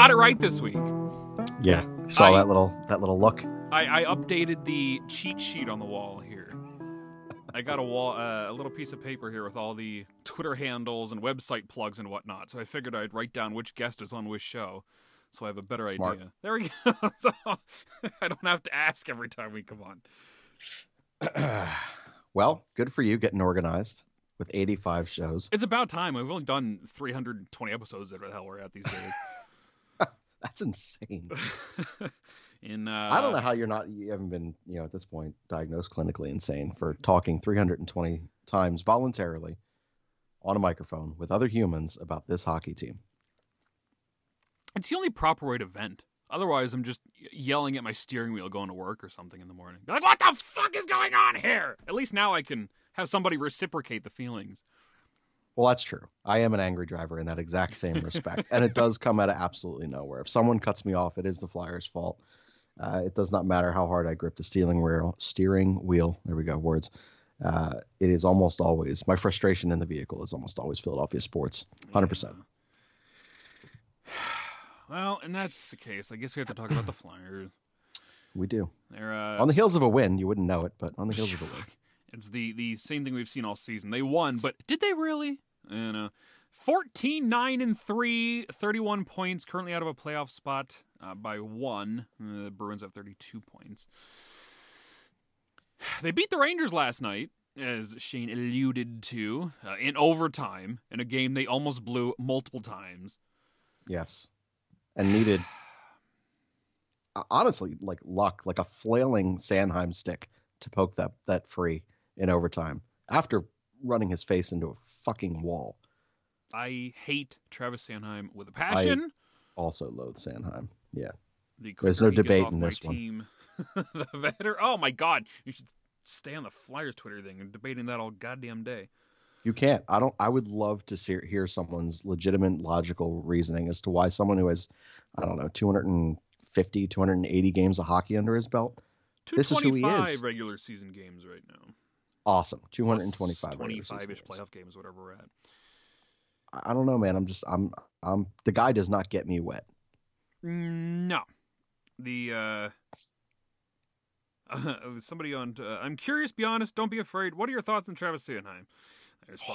got it right this week. Yeah, saw I- that little that little look. I, I updated the cheat sheet on the wall here. I got a wall, uh, a little piece of paper here with all the Twitter handles and website plugs and whatnot. So I figured I'd write down which guest is on which show, so I have a better Smart. idea. There we go. so I don't have to ask every time we come on. well, good for you getting organized with 85 shows. It's about time. We've only done 320 episodes. Whatever the hell we're at these days. That's insane. In uh, I don't know how you're not you haven't been, you know, at this point diagnosed clinically insane for talking 320 times voluntarily on a microphone with other humans about this hockey team. It's the only proper way to vent. Otherwise, I'm just yelling at my steering wheel going to work or something in the morning. Be like, what the fuck is going on here? At least now I can have somebody reciprocate the feelings. Well, that's true. I am an angry driver in that exact same respect, and it does come out of absolutely nowhere. If someone cuts me off, it is the Flyers' fault. Uh, it does not matter how hard I grip the steering wheel. Steering wheel. There we go. Words. Uh, it is almost always my frustration in the vehicle is almost always Philadelphia sports. Hundred percent. Well, and that's the case. I guess we have to talk about the Flyers. We do. They're uh, On the heels of a win, you wouldn't know it, but on the heels of a win. It's the the same thing we've seen all season. They won, but did they really? You know, 14 9 and 3, 31 points, currently out of a playoff spot uh, by one. Uh, the Bruins have 32 points. They beat the Rangers last night, as Shane alluded to, uh, in overtime in a game they almost blew multiple times. Yes, and needed uh, honestly like luck, like a flailing Sanheim stick to poke that that free in overtime after running his face into a fucking wall. I hate Travis Sanheim with a passion. Also loathe Sanheim. Yeah. The There's no debate in this one. team, the better. Oh my god, you should stay on the Flyers Twitter thing and debating that all goddamn day. You can't. I don't. I would love to see, hear someone's legitimate, logical reasoning as to why someone who has, I don't know, 250, 280 games of hockey under his belt. This is who he is. regular season games right now. Awesome. 225. twenty-five-ish playoff games, whatever we're at. I don't know, man. I'm just. I'm. I'm. The guy does not get me wet. No, the uh, uh somebody on. Uh, I'm curious. Be honest. Don't be afraid. What are your thoughts on Travis Sanheim?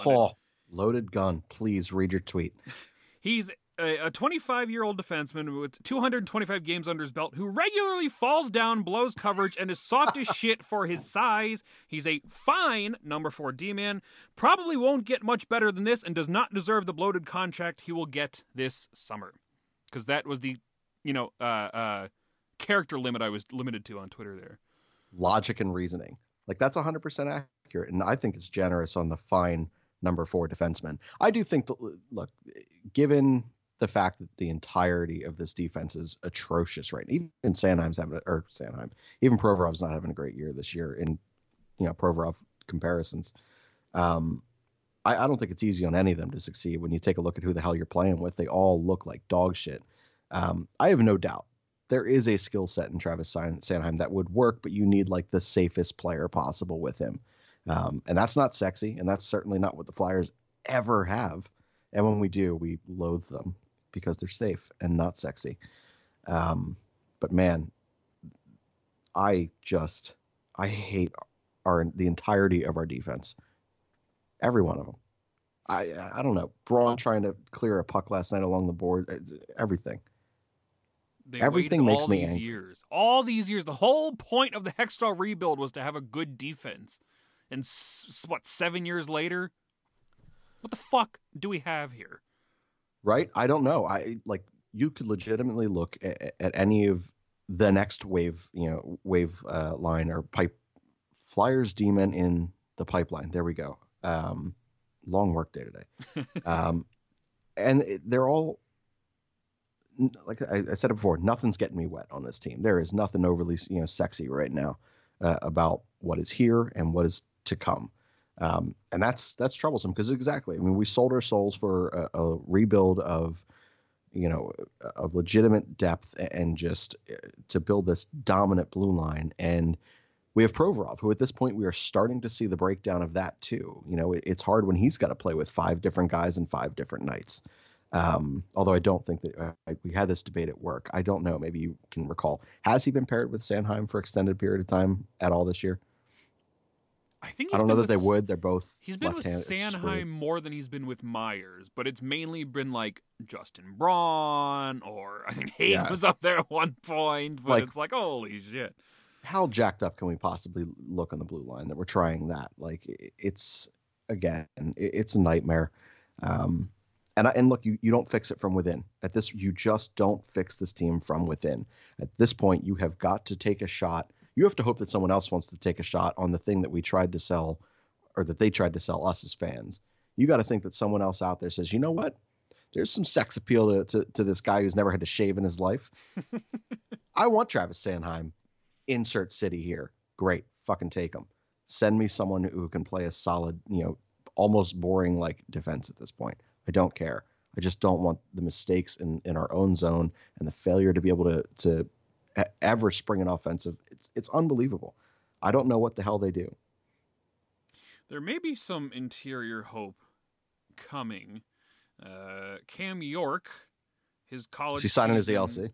Oh, loaded gun. Please read your tweet. He's a 25 year old defenseman with 225 games under his belt who regularly falls down, blows coverage, and is soft as shit for his size. He's a fine number four D man. Probably won't get much better than this and does not deserve the bloated contract he will get this summer. Because that was the, you know, uh, uh, character limit I was limited to on Twitter there. Logic and reasoning. Like that's 100% accurate, and I think it's generous on the fine number four defenseman. I do think that look, given the fact that the entirety of this defense is atrocious right now, even Sanheim's having or Sandheim, even Provorov's not having a great year this year in you know Provorov comparisons. Um, I, I don't think it's easy on any of them to succeed when you take a look at who the hell you're playing with. They all look like dog shit. Um, I have no doubt there is a skill set in Travis San- Sanheim that would work, but you need like the safest player possible with him. Um, and that's not sexy, and that's certainly not what the Flyers ever have. And when we do, we loathe them because they're safe and not sexy. Um, but man, I just I hate our the entirety of our defense. Every one of them. I I don't know. Braun trying to clear a puck last night along the board. uh, Everything. They Everything makes all me these angry. years. All these years. The whole point of the Hextall rebuild was to have a good defense. And s- what, seven years later? What the fuck do we have here? Right? I don't know. I like you could legitimately look at, at any of the next wave, you know, wave uh, line or pipe Flyers demon in the pipeline. There we go. Um, long work day today. um, and it, they're all like I, I said it before. Nothing's getting me wet on this team. There is nothing overly you know sexy right now uh, about what is here and what is to come. Um, and that's that's troublesome because exactly. I mean, we sold our souls for a, a rebuild of, you know, of legitimate depth and just uh, to build this dominant blue line. And We have Provorov, who at this point we are starting to see the breakdown of that too. You know, it, it's hard when he's got to play with five different guys and five different nights. Um, although I don't think that uh, we had this debate at work. I don't know. Maybe you can recall. Has he been paired with Sanheim for extended period of time at all this year? I think I don't know that they would. They're both. He's been with Sanheim more than he's been with Myers, but it's mainly been like Justin Braun or I think Hayden Yeah. was up there at one point. But Like- it's like holy shit. How jacked up can we possibly look on the blue line that we're trying that? Like it's again, it's a nightmare. Um, and I, and look, you, you don't fix it from within. At this, you just don't fix this team from within. At this point, you have got to take a shot. You have to hope that someone else wants to take a shot on the thing that we tried to sell, or that they tried to sell us as fans. You got to think that someone else out there says, you know what? There's some sex appeal to, to, to this guy who's never had to shave in his life. I want Travis Sanheim. Insert city here. Great. Fucking take him. Send me someone who can play a solid, you know, almost boring like defense at this point. I don't care. I just don't want the mistakes in, in our own zone and the failure to be able to to ever spring an offensive. It's it's unbelievable. I don't know what the hell they do. There may be some interior hope coming. Uh, Cam York, his college. Is he signing his ELC?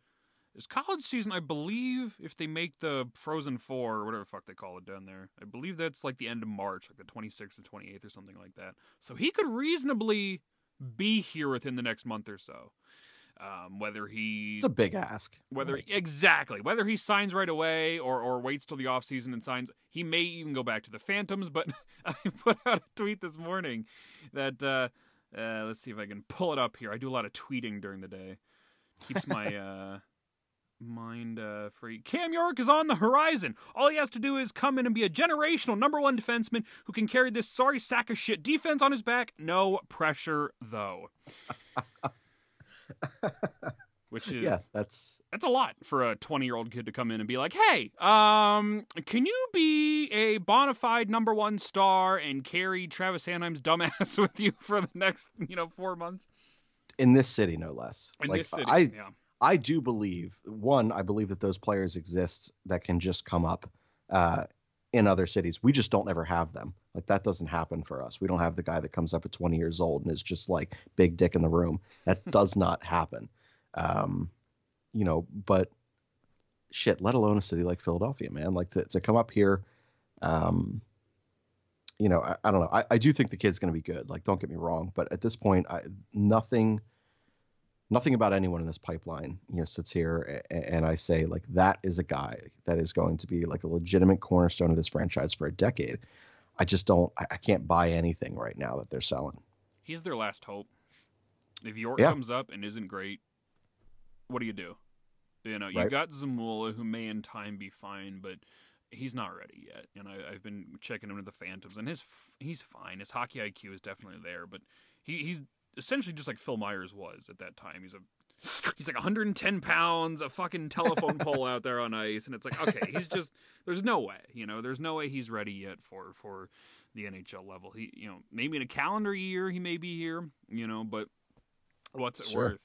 His college season, I believe, if they make the Frozen Four or whatever the fuck they call it down there, I believe that's like the end of March, like the 26th or 28th or something like that. So he could reasonably be here within the next month or so. Um, whether he It's a big ask. whether Like, exactly whether he signs right away or or waits till the offseason and signs he may even go back to the phantoms but i put out a tweet this morning that uh, uh let's see if i can pull it up here. I do a lot of tweeting during the day. Keeps my uh mind uh free. Cam york is on the horizon. All he has to do is come in and be a generational number one defenseman who can carry this sorry sack of shit defense on his back. No pressure though which is yeah, that's that's a lot for a 20 year old kid to come in and be like, hey, um, can you be a bona fide number one star and carry Travis Sanheim's dumbass with you for the next, you know, four months? in this city, no less. In like this city. I, yeah. I do believe one. I believe that those players exist that can just come up uh, in other cities. We just don't ever have them. Like that doesn't happen for us. We don't have the guy that comes up at 20 years old and is just like big dick in the room. That does not happen. Um, you know, but shit, let alone a city like Philadelphia, man. Like to to come up here. Um, you know, I, I don't know. I, I do think the kid's going to be good. Like, don't get me wrong, but at this point, I, nothing nothing about anyone in this pipeline you know sits here and i say like that is a guy that is going to be like a legitimate cornerstone of this franchise for a decade i just don't i, I can't buy anything right now that they're selling He's their last hope. If York Yeah. comes up and isn't great, what do you do? You know, you Right. got Zamula, who may in time be fine, but he's not ready yet. And I, I've been checking him to the Phantoms, and his he's fine. His hockey IQ is definitely there, but he, he's essentially just like Phil Myers was at that time. He's a he's like 110 pounds, a fucking telephone pole out there on ice, and it's like okay, he's just there's no way, you know, there's no way he's ready yet for for the NHL level. He, you know, maybe in a calendar year he may be here, you know, but what's it Sure. worth?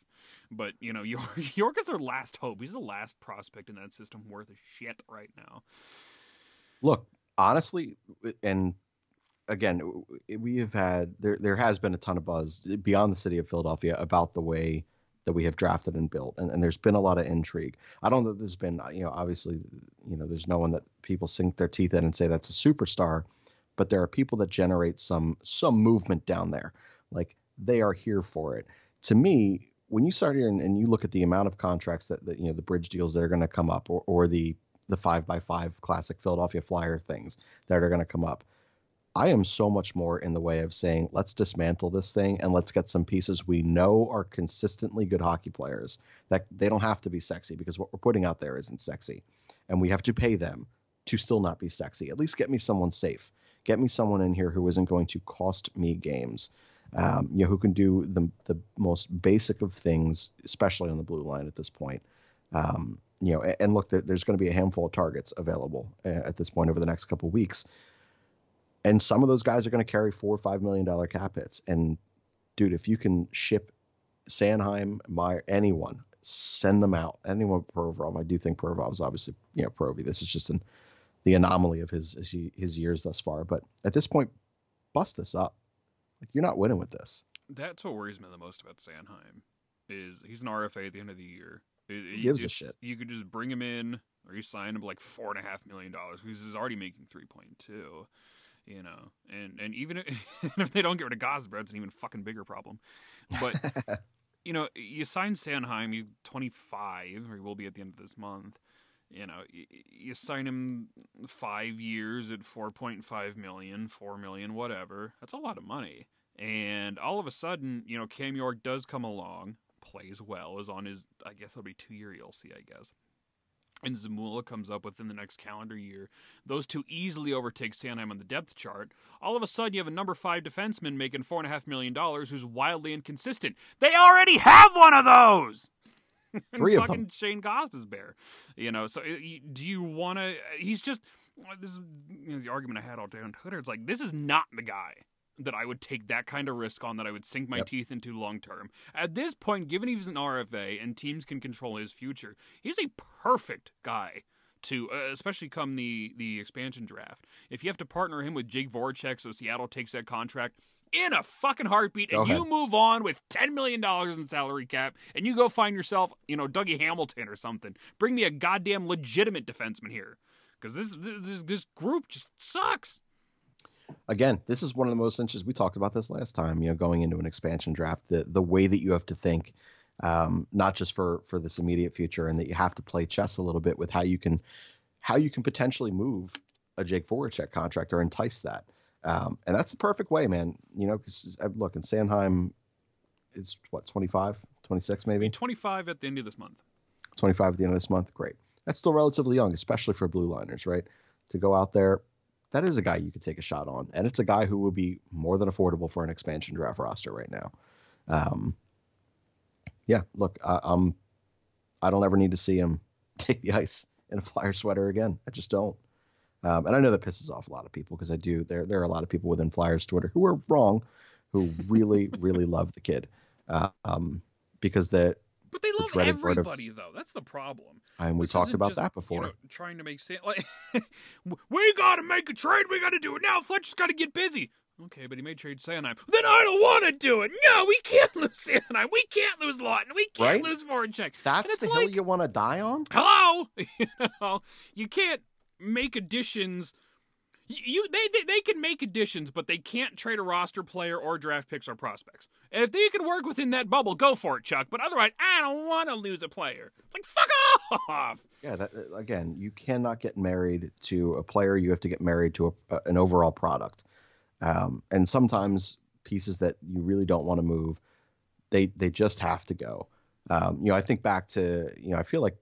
But you know, York, York is their last hope. He's the last prospect in that system worth a shit right now. look honestly and again we have had there there has been a ton of buzz beyond the city of philadelphia about the way that we have drafted and built and, and there's been a lot of intrigue i don't know that there's been you know obviously you know there's no one that people sink their teeth in and say that's a superstar but there are people that generate some some movement down there like they are here for it to me when you start here and, and you look at the amount of contracts that, that you know the bridge deals that are going to come up or, or the the five by five classic Philadelphia Flyer things that are going to come up. I am so much more in the way of saying, let's dismantle this thing and let's get some pieces we know are consistently good hockey players that they don't have to be sexy because what we're putting out there isn't sexy. And we have to pay them to still not be sexy. At least get me someone safe. Get me someone in here who isn't going to cost me games. Um, you know, who can do the the most basic of things, especially on the blue line at this point. Um, you know, and look, there, there's going to be a handful of targets available uh, at this point over the next couple weeks, and some of those guys are going to carry four or five million dollar cap hits. And dude, if you can ship Sanheim, Meyer, anyone, send them out. Anyone Provorov, I do think Provorov's obviously you know Provy. This is just an the anomaly of his his, his years thus far. But at this point, bust this up. Like you're not winning with this. That's what worries me the most about Sanheim. Is he's an RFA at the end of the year. It, it Gives a shit. You could just bring him in, or you sign him like four and a half million dollars because he's already making three point two. You know, and and even if, if they don't get rid of Gosbred, it's an even fucking bigger problem. But you know, you sign Sanheim, he's 25, or he will be at the end of this month. You know, you, you sign him five years at 4.5 million, 4 million, whatever. That's a lot of money. And all of a sudden, you know, Cam York does come along, plays well, is on his, I guess it'll be two year ELC, I guess. And Zamula comes up within the next calendar year. Those two easily overtake Sanheim on the depth chart. All of a sudden, you have a number five defenseman making four and a half million dollars who's wildly inconsistent. They already have one of those. Three of fucking them. Shane Gostisbehere. You know, so do you want to? He's just this is you know, the argument I had all day on Twitter. It's like this is not the guy that I would take that kind of risk on that I would sink my Yep. teeth into long term. At this point, given he's an RFA and teams can control his future, he's a perfect guy to, uh, especially come the the expansion draft. If you have to partner him with Jake Voracek so Seattle takes that contract in a fucking heartbeat, and you move on with ten million dollars in salary cap, and you go find yourself, you know, Dougie Hamilton or something. Bring me a goddamn legitimate defenseman here, because this, this this group just sucks. Again, this is one of the most interesting. We talked about this last time. You know, going into an expansion draft, the the way that you have to think, um, not just for for this immediate future, and that you have to play chess a little bit with how you can how you can potentially move a Jake Voracek contract or entice that. Um, and that's the perfect way, man. You know, because look, in Sanheim, is what 25, 26 I maybe. mean, twenty five at the end of this month. 25 at the end of this month. Great. That's still relatively young, especially for blue liners, right? To go out there, that is a guy you could take a shot on. And it's a guy who will be more than affordable for an expansion draft roster right now. Um, yeah, look, I, I'm, I don't ever need to see him take the ice in a flyer sweater again. I just don't. Um, and I know that pisses off a lot of people because I do. There, there are a lot of people within Flyers Twitter who are wrong, who really, really love the kid, uh, um, because that But they love dreaded word of- everybody, though. That's the problem. and we talked about just, that before. You know, trying to make sense. Like, we got to make a trade. We got to do it now. Fletcher's got to get busy. Okay, but he made trade Sanheim. Then I don't want to do it. No, we can't lose Sanheim. We can't lose Laughton. We can't Right? lose Voracek. That's the like- hill you want to die on. Hello, you know, you can't make additions. You, they, they they can make additions, but they can't trade a roster player or draft picks or prospects. And if they can work within that bubble, go for it, Chuck. But otherwise, I don't want to lose a player. It's like fuck off. Yeah, that uh, again, you cannot get married to a player. You have to get married to a, a- an overall product. Um, and sometimes pieces that you really don't want to move, they they just have to go. Um, you know, I think back to you know, I feel like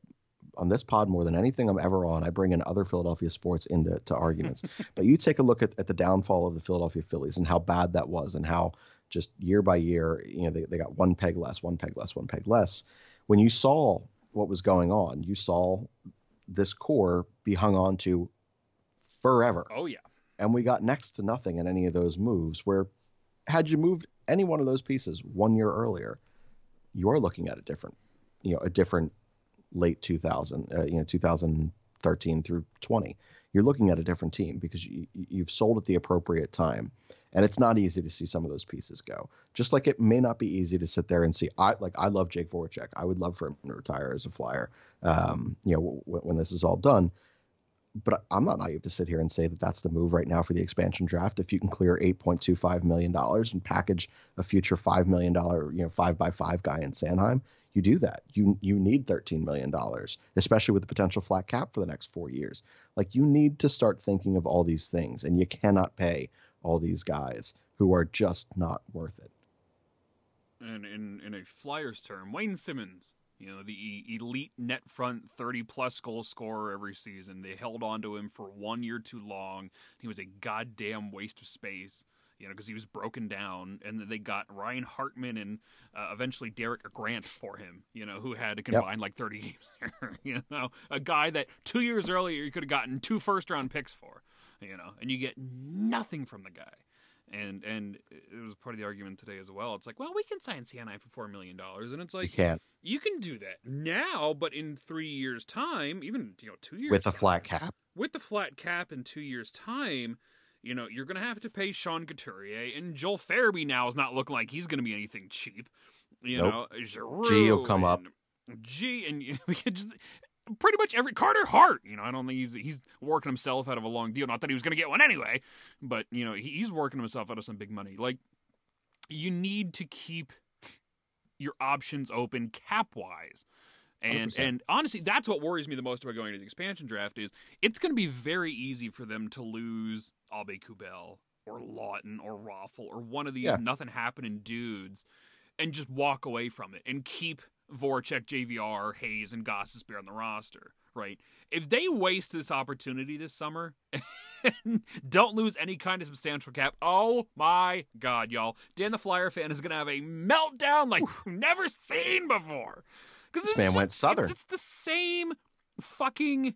on this pod more than anything I'm ever on, I bring in other Philadelphia sports into to arguments. but you take a look at, at the downfall of the Philadelphia Phillies and how bad that was, and how just year by year, you know, they, they got one peg less, one peg less, one peg less. When you saw what was going on, you saw this core be hung on to forever. Oh yeah. And we got next to nothing in any of those moves. Where had you moved any one of those pieces one year earlier, you are looking at a different, you know, a different late 2000, uh, you know, 2013 through 20. You're looking at a different team because you, you've sold at the appropriate time. And it's not easy to see some of those pieces go. Just like it may not be easy to sit there and see. I like I love Jake Voracek. I would love for him to retire as a flyer. Um, you know, w- when this is all done but I'm not naive to sit here and say that that's the move right now for the expansion draft. If you can clear 8.25 million dollars and package a future five million dollar, you know, five by five guy in Sanheim, you do that. You you need 13 million dollars, especially with the potential flat cap for the next four years. Like you need to start thinking of all these things, and you cannot pay all these guys who are just not worth it. And in in a Flyers term, Wayne Simmonds, you know, the elite net front 30 plus goal scorer every season. They held on to him for one year too long. He was a goddamn waste of space, you know, because he was broken down. And then they got Ryan Hartman and uh, eventually Derek Grant for him, you know, who had to combine like 30 games. you know, a guy that two years earlier you could have gotten two first round picks for, you know, and you get nothing from the guy. And and it was part of the argument today as well. It's like, well, we can sign CNI for four million dollars, and it's like, You can't you can do that now, but in three years' time, even you know two years with a time, flat cap. with the flat cap in two years' time, you know, you're going to have to pay Sean Couturier, and Joel Farabee now is not looking like he's going to be anything cheap. You Nope. know, Giroux G will come up. G, and you- just pretty much every Carter Hart. You know, I don't think he's he's working himself out of a long deal. Not that he was going to get one anyway, but you know, he, he's working himself out of some big money. Like, you need to keep your options open cap wise. And 100%. and honestly, that's what worries me the most about going to the expansion draft is it's going to be very easy for them to lose Aube-Kubel or Laughton or Raffl or one of these Yeah. nothing happening dudes and just walk away from it and keep Voracek, JVR, Hayes, and Gostisbehere on the roster, right? If they waste this opportunity this summer and don't lose any kind of substantial cap, oh my God, y'all. Dan the Flyer fan is going to have a meltdown like we've never seen before. Because This man went southern. It's, it's the same fucking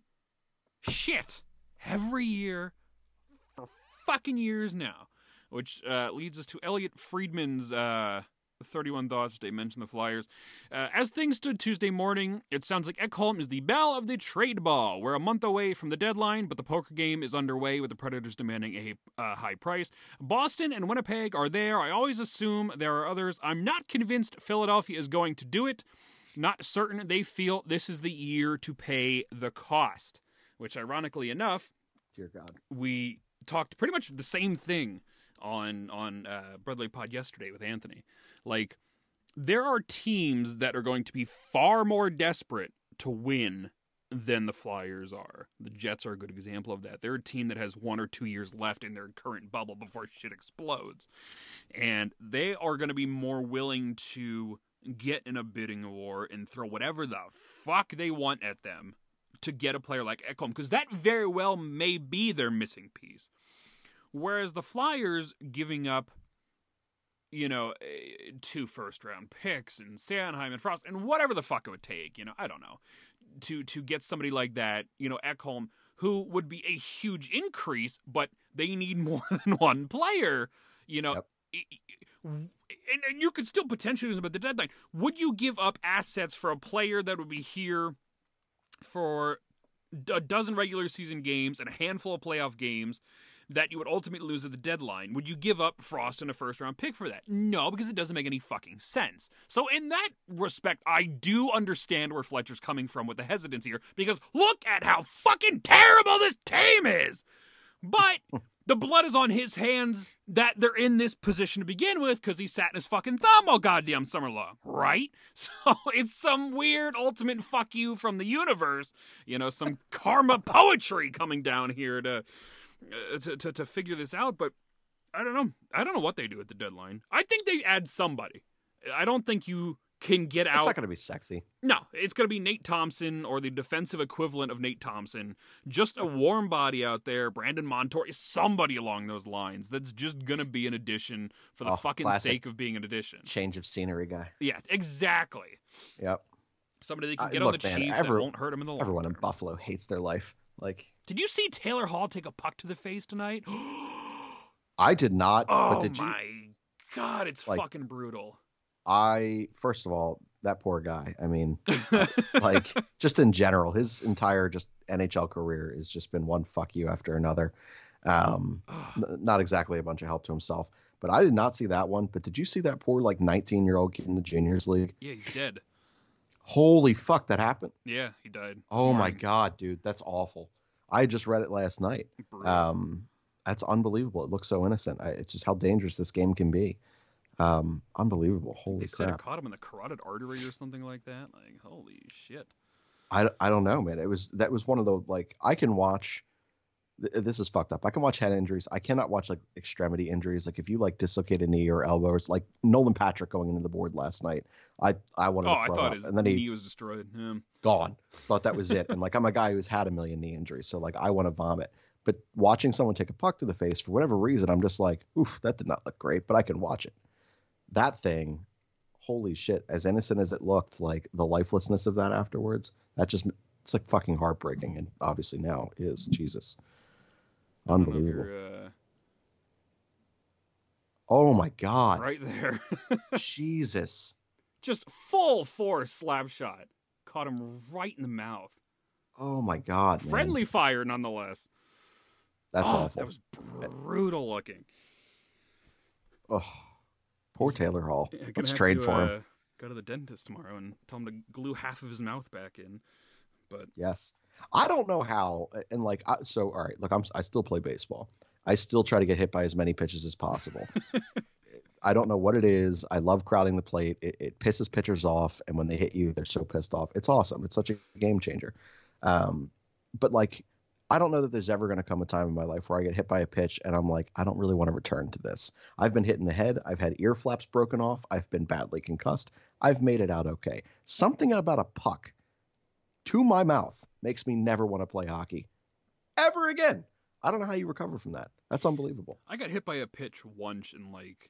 shit every year for fucking years now. Which uh, leads us to Elliott Friedman's uh, 31 thoughts. They mentioned the Flyers. Uh, as things stood Tuesday morning, it sounds like Ekholm is the belle of the trade ball. We're a month away from the deadline, but the poker game is underway with the Predators demanding a uh, high price. Boston and Winnipeg are there. I always assume there are others. I'm not convinced Philadelphia is going to do it. Not certain they feel this is the year to pay the cost, which, ironically enough, Dear God. we talked pretty much the same thing on on uh, Bradley Pod yesterday with Anthony. Like there are teams that are going to be far more desperate to win than the Flyers are. The Jets are a good example of that. They're a team that has one or two years left in their current bubble before shit explodes, and they are going to be more willing to get in a bidding war and throw whatever the fuck they want at them to get a player like Ekholm because that very well may be their missing piece. Whereas the Flyers giving up, you know, eh, two first round picks and Sanheim and Frost and whatever the fuck it would take, you know, I don't know, to to get somebody like that, you know, Ekholm, who would be a huge increase, but they need more than one player, you know. Yep. i- i- And, and you could still potentially use them at the deadline. Would you give up assets for a player that would be here for a dozen regular season games and a handful of playoff games that you would ultimately lose at the deadline, would you give up Frost and a first round pick for that? No, because it doesn't make any fucking sense. So, in that respect, I do understand where Fletcher's coming from with the hesitancy here, because look at how fucking terrible this team is. But the blood is on his hands that they're in this position to begin with because he sat in his fucking thumb all goddamn summer long, right? So it's some weird ultimate fuck you from the universe, you know, some karma poetry coming down here to, uh, to to to figure this out. But I don't know. I don't know what they do at the deadline. I think they add somebody. I don't think you can get out. It's not going to be sexy. No, it's going to be Nate Thompson or the defensive equivalent of Nate Thompson. Just a warm body out there. Brandon Montour is somebody along those lines that's just going to be an addition for the Oh, fucking sake of being an addition. Change of scenery guy. Yeah, exactly. Yep. Somebody that can Uh, get look, on the man, cheap every- won't hurt him in the long Everyone in. Buffalo hates their life. Like Did you see Taylor Hall take a puck to the face tonight? I did not, oh but did you? my god, it's Like- fucking brutal. I first of all, that poor guy. I mean, like just in general, his entire just NHL career has just been one fuck you after another. Um, n- not exactly a bunch of help to himself, but I did not see that one. But did you see that poor like 19 year old kid in the juniors league? yeah, he's dead. Holy fuck, that happened! Yeah, he died. Oh my god, dude, that's awful. I just read it last night. Brutal. Um, that's unbelievable. It looks so innocent. I, it's just how dangerous this game can be. Um, unbelievable. Holy shit. they said it caught him in the carotid artery or something like that. Like, holy shit. I, I don't know, man. It was that was one of the like I can watch. th- This is fucked up. I can watch head injuries. I cannot watch like extremity injuries. Like if you like dislocate a knee or elbow, it's like Nolan Patrick going into the board last night. I I wanted Oh, to I throw thought up, his and then he knee was destroyed. Yeah. gone. Thought that was it. And like I'm a guy who's had a million knee injuries, so like I want to vomit. But watching someone take a puck to the face for whatever reason, I'm just like, oof, that did not look great, but I can watch it. That thing, holy shit! As innocent as it looked, like the lifelessness of that afterwards, that just it's like fucking heartbreaking, and obviously now is Jesus, I don't know if unbelievable. uh, Oh my god. right there. Jesus. Just full force slap shot. Caught him right in the mouth. Oh my god. man. Friendly fire, nonetheless. That's Oh, awful. That was brutal looking. Oh, poor Taylor Hall. Let's trade to, for him. uh, Go to the dentist tomorrow and tell him to glue half of his mouth back in. But Yes. I don't know how. And like, I, so all right. Look, I'm I still play baseball. I still try to get hit by as many pitches as possible. I don't know what it is. I love crowding the plate. It, it pisses pitchers off, and when they hit you, they're so pissed off. It's awesome. It's such a game changer. Um, but like, I don't know that there's ever going to come a time in my life where I get hit by a pitch and I'm like, I don't really want to return to this. I've been hit in the head. I've had ear flaps broken off. I've been badly concussed. I've made it out okay. Something about a puck to my mouth makes me never want to play hockey ever again. I don't know how you recover from that. That's unbelievable. I got hit by a pitch once in like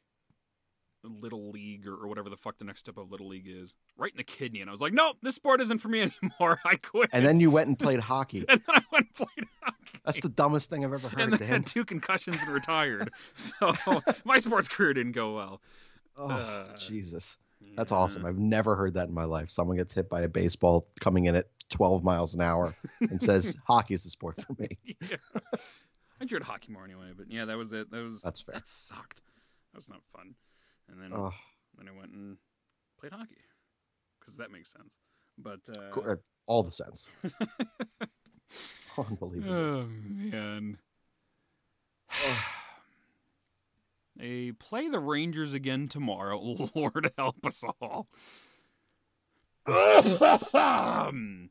little league or, or whatever the fuck the next step of little league is, right in the kidney, and I was like, nope, this sport isn't for me anymore. I quit. And then you went and played hockey. and then I went and played hockey. That's the dumbest thing I've ever heard, and then had two concussions and retired. so my sports career didn't go well. Oh, Uh, Jesus. That's Yeah. awesome. I've never heard that in my life. Someone gets hit by a baseball coming in at 12 miles an hour and says, hockey is the sport for me. yeah. I enjoyed hockey more anyway, but yeah, that was it. That was That's fair. that sucked. That was not fun. And then Oh, then I went and played hockey because that makes sense. But uh, uh, all the sense. Unbelievable. oh man, they play the Rangers again tomorrow. Lord help us all. Um,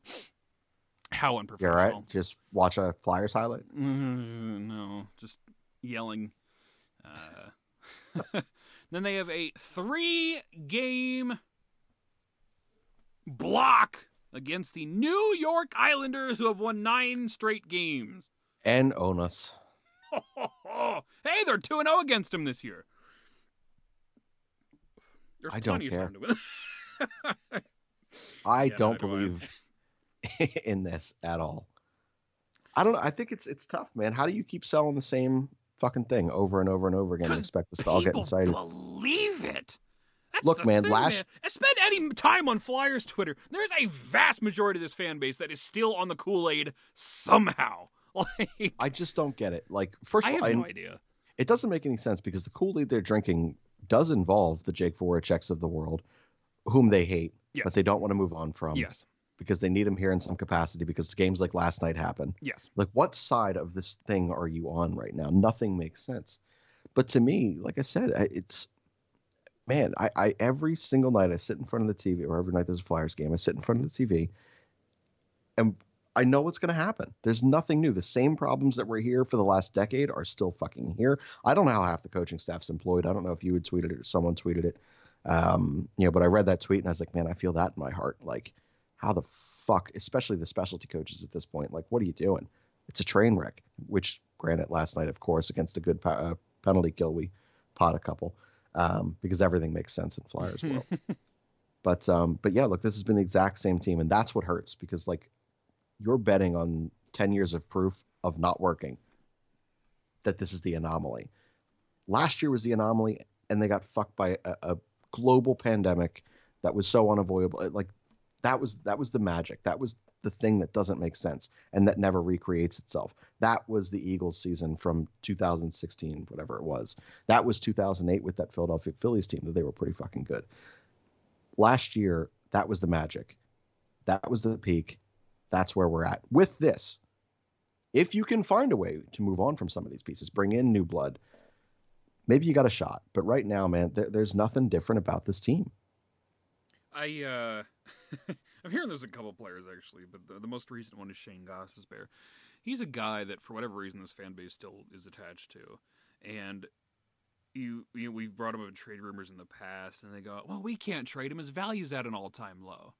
How unprofessional. right. Just watch a Flyers highlight. No, just yelling. Uh, then they have a three game block against the New York Islanders, who have won nine straight games. And own us. hey, they're 2 0 against them this year. There's I don't care. of time to win. I Yeah, don't neither do I. believe in this at all. I don't know. I think it's it's tough, man. How do you keep selling the same fucking thing over and over and over again and expect us to all get excited? believe it. That's Look, man, thing, last- man. Spend any time on Flyers Twitter. There's a vast majority of this fan base that is still on the Kool Aid somehow. Like, I just don't get it. Like, first I of all, I- have no idea. it doesn't make any sense because the Kool Aid they're drinking does involve the Jake Voraceks of the world, whom they hate, Yes. but they don't want to move on from yes. Because they need him here in some capacity because games like last night happen. Yes. Like, what side of this thing are you on right now? Nothing makes sense. But to me, like I said, it's man, I, I every single night I sit in front of the TV, or every night there's a Flyers game, I sit in front of the TV, and I know what's going to happen. There's nothing new. The same problems that were here for the last decade are still fucking here. I don't know how half the coaching staff's employed. I don't know if you had tweeted it or someone tweeted it. Um, you know, but I read that tweet and I was like, man, I feel that in my heart. Like, how the fuck, especially the specialty coaches at this point, like, what are you doing? It's a train wreck. Which, granted, last night, of course, against a good pa- uh, penalty kill, we pot a couple um, because everything makes sense in Flyers world. but um, but yeah, look, this has been the exact same team, and that's what hurts because like you're betting on ten years of proof of not working that this is the anomaly. Last year was the anomaly, and they got fucked by a, a global pandemic that was so unavoidable. Like that was that was the magic. That was the thing that doesn't make sense and that never recreates itself. That was the Eagles season from 2016, whatever it was. That was 2008 with that Philadelphia Phillies team that they were pretty fucking good. Last year, that was the magic. That was the peak. That's where we're at. With this, if you can find a way to move on from some of these pieces, bring in new blood, maybe you got a shot. But right now, man, there, there's nothing different about this team. I uh I'm hearing there's a couple players actually, but the, the most recent one is Shane Gostisbehere. He's a guy that for whatever reason this fan base still is attached to, and you you know, we've brought him up in trade rumors in the past, and they go, well, we can't trade him. His value's at an all time low.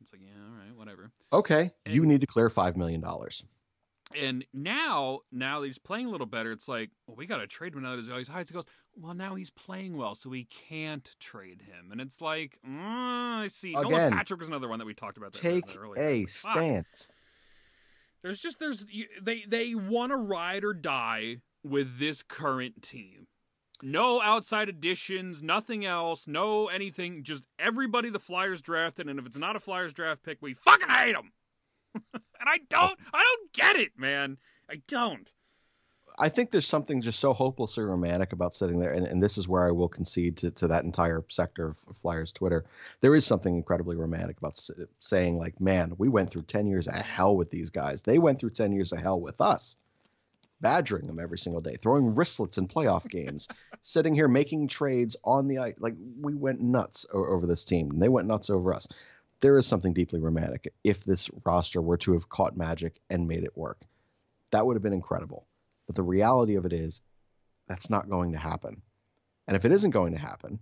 It's like, yeah, all right, whatever. Okay, you need to clear five million dollars. And now, now that he's playing a little better, it's like, well, we got to trade him now that value's high. So he goes, well, now he's playing well, so we can't trade him. And it's like, mm, I see. Nolan Patrick was another one that we talked about. That Take earlier. a like, fuck. stance. There's just there's you- they they want to ride or die with this current team. No outside additions, nothing else, no anything. Just everybody the Flyers drafted, and if it's not a Flyers draft pick, we fucking hate them. and I don't, I don't get it, man. I don't. I think there's something just so hopelessly romantic about sitting there, and, and this is where I will concede to, to that entire sector of Flyers Twitter. There is something incredibly romantic about s- saying, like, man, we went through 10 years of hell with these guys. They went through 10 years of hell with us, badgering them every single day, throwing wristlets in playoff games, sitting here making trades on the ice. Like, we went nuts o- over this team, and they went nuts over us. There is something deeply romantic if this roster were to have caught magic and made it work. That would have been incredible. But the reality of it is, that's not going to happen. And if it isn't going to happen,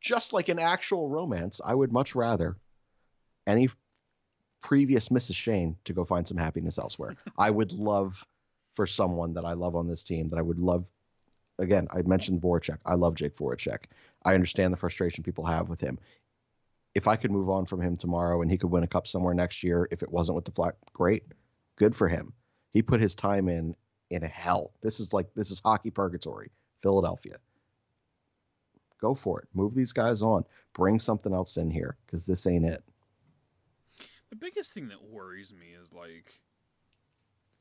just like an actual romance, I would much rather any previous Mrs. Shane to go find some happiness elsewhere. I would love for someone that I love on this team that I would love. Again, I mentioned Voracek. I love Jake Voracek. I understand the frustration people have with him. If I could move on from him tomorrow and he could win a cup somewhere next year, if it wasn't with the flag, great, good for him. He put his time in in hell. This is like this is hockey purgatory. Philadelphia. Go for it. Move these guys on. Bring something else in here because this ain't it. The biggest thing that worries me is like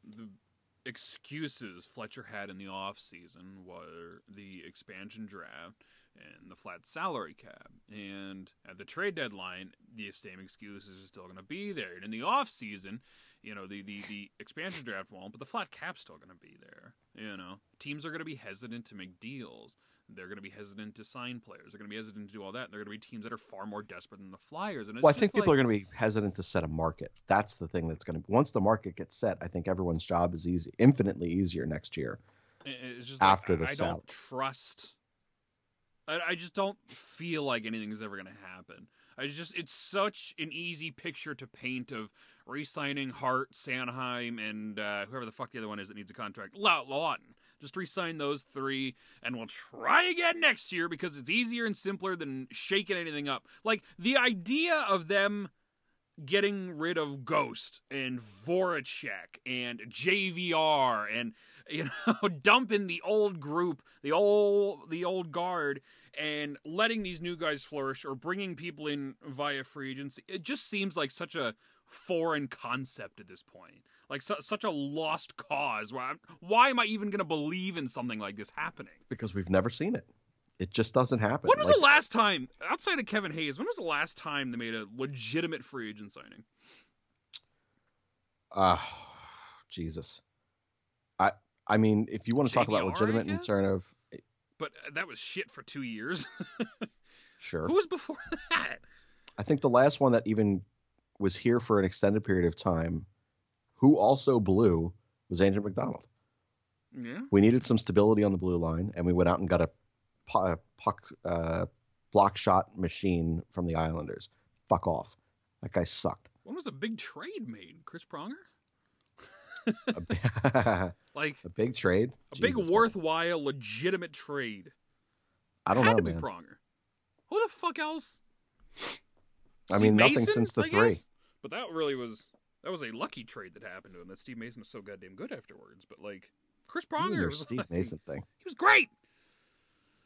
the excuses Fletcher had in the off season were the expansion draft and the flat salary cap. And at the trade deadline, the same excuses are still going to be there. And in the off season, you know, the, the, the expansion draft won't, but the flat cap's still going to be there. You know, teams are going to be hesitant to make deals. They're going to be hesitant to sign players. They're going to be hesitant to do all that. They're going to be teams that are far more desperate than the Flyers. And well, I think people like, are going to be hesitant to set a market. That's the thing that's going to. Once the market gets set, I think everyone's job is easy, infinitely easier next year. It's just after like, the I sal- don't trust. I, I just don't feel like anything's ever going to happen. I just it's such an easy picture to paint of re-signing Hart, Sanheim, and uh, whoever the fuck the other one is that needs a contract. Laughton. Just resign those three, and we'll try again next year because it's easier and simpler than shaking anything up. Like the idea of them getting rid of Ghost and Voracek and JVR and you know dumping the old group, the old the old guard, and letting these new guys flourish or bringing people in via free agency. It just seems like such a foreign concept at this point like su- such a lost cause. Why, why am I even going to believe in something like this happening? Because we've never seen it. It just doesn't happen. When was like, the last time, outside of Kevin Hayes, when was the last time they made a legitimate free agent signing? Ah, uh, Jesus. I mean, if you want to talk about legitimate in terms of But uh, that was shit for two years. sure, Who was before that? I think the last one that even was here for an extended period of time, who also blew, was Andrew MacDonald. Yeah. We needed some stability on the blue line, and we went out and got a puck uh, block shot machine from the Islanders. Fuck off. That guy sucked. When was a big trade made? Chris Pronger? A, Like a big trade. a big Jesus, man. worthwhile, legitimate trade. I don't Had know, to be man. Pronger. Who the fuck else? I Steve mean, nothing Mason, since the I three. guess? But that really was that was a lucky trade that happened to him. That Steve Mason was so goddamn good afterwards. But like Chris Pronger, was Steve like- Mason thing. he was great.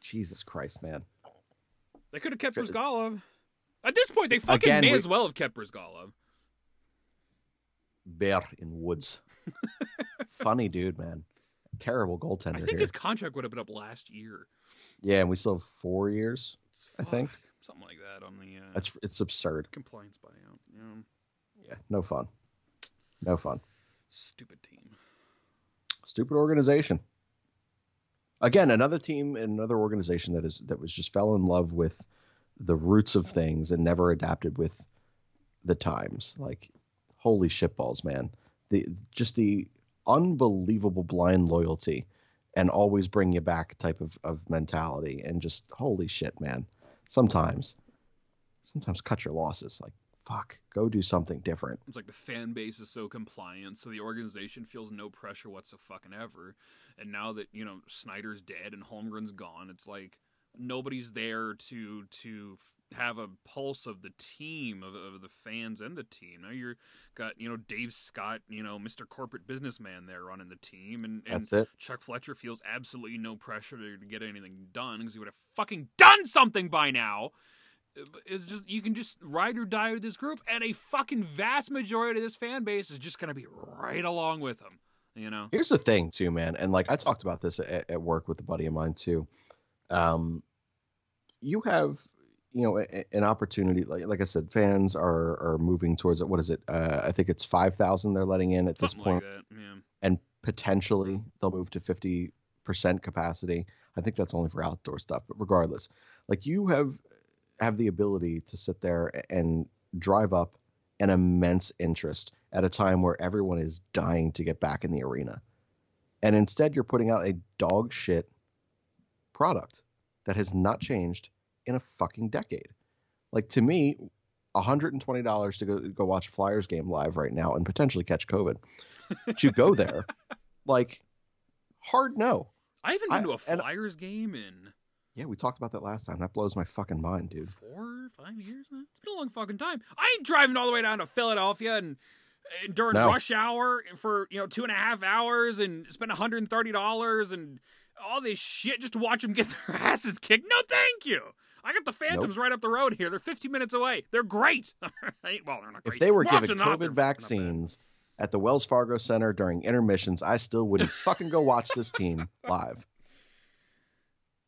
Jesus Christ, man. They could have kept Bryzgalov. At this point, they fucking Again, may we- as well have kept Bryzgalov. Bear in woods. Funny dude, man. Terrible goaltender I think here. his contract would have been up last year. Yeah, and we still have four years. It's I think. something like that on the uh, That's it's absurd. compliance buyout. Yeah, Yeah, no fun. No fun. stupid team. Stupid organization. Again, another team and another organization that is that was just fell in love with the roots of things and never adapted with the times. Like, holy shitballs, man. The just the unbelievable blind loyalty and always bring you back type of, of mentality and just holy shit, man. Sometimes sometimes cut your losses. Like, fuck, go do something different. It's like the fan base is so compliant, so the organization feels no pressure whatsoever. And now that you know Snyder's dead and Holmgren's gone, it's like nobody's there to to have a pulse of the team of, of the fans and the team. Now you're got you know Dave Scott, you know Mr. Corporate Businessman there running the team, and, and That's it. Chuck Fletcher feels absolutely no pressure to, to get anything done because he would have fucking done something by now. Uh, It's just you can just ride or die with this group, and a fucking vast majority of this fan base is just going to be right along with them. You know, Here's the thing, too, man, and like I talked about this at, at work with a buddy of mine too. Um, you have, you know, a, an opportunity. Like, like I said, fans are are moving towards it. What is it? Uh, I think it's five thousand they're letting in at something this point, like. Yeah. and potentially they'll move to fifty percent capacity. I think that's only for outdoor stuff, but regardless, like you have have the ability to sit there and drive up an immense interest at a time where everyone is dying to get back in the arena. And instead, you're putting out a dog shit product that has not changed in a fucking decade. Like to me, $120 to go go watch a Flyers game live right now and potentially catch COVID. to go there, like hard no. I haven't been I- to a and- Flyers game in Yeah, we talked about that last time. That blows my fucking mind, dude. four, five years now. It's been a long fucking time. I ain't driving all the way down to Philadelphia and, and during No. rush hour for you know two and a half hours and spend hundred and thirty dollars and all this shit just to watch them get their asses kicked. No, thank you. I got the Phantoms right up the road here. They're 15 minutes away. They're great. well, they're not great. If they were More given often than not, they're COVID not vaccines at the Wells Fargo Center during intermissions, I still wouldn't fucking go watch this team live.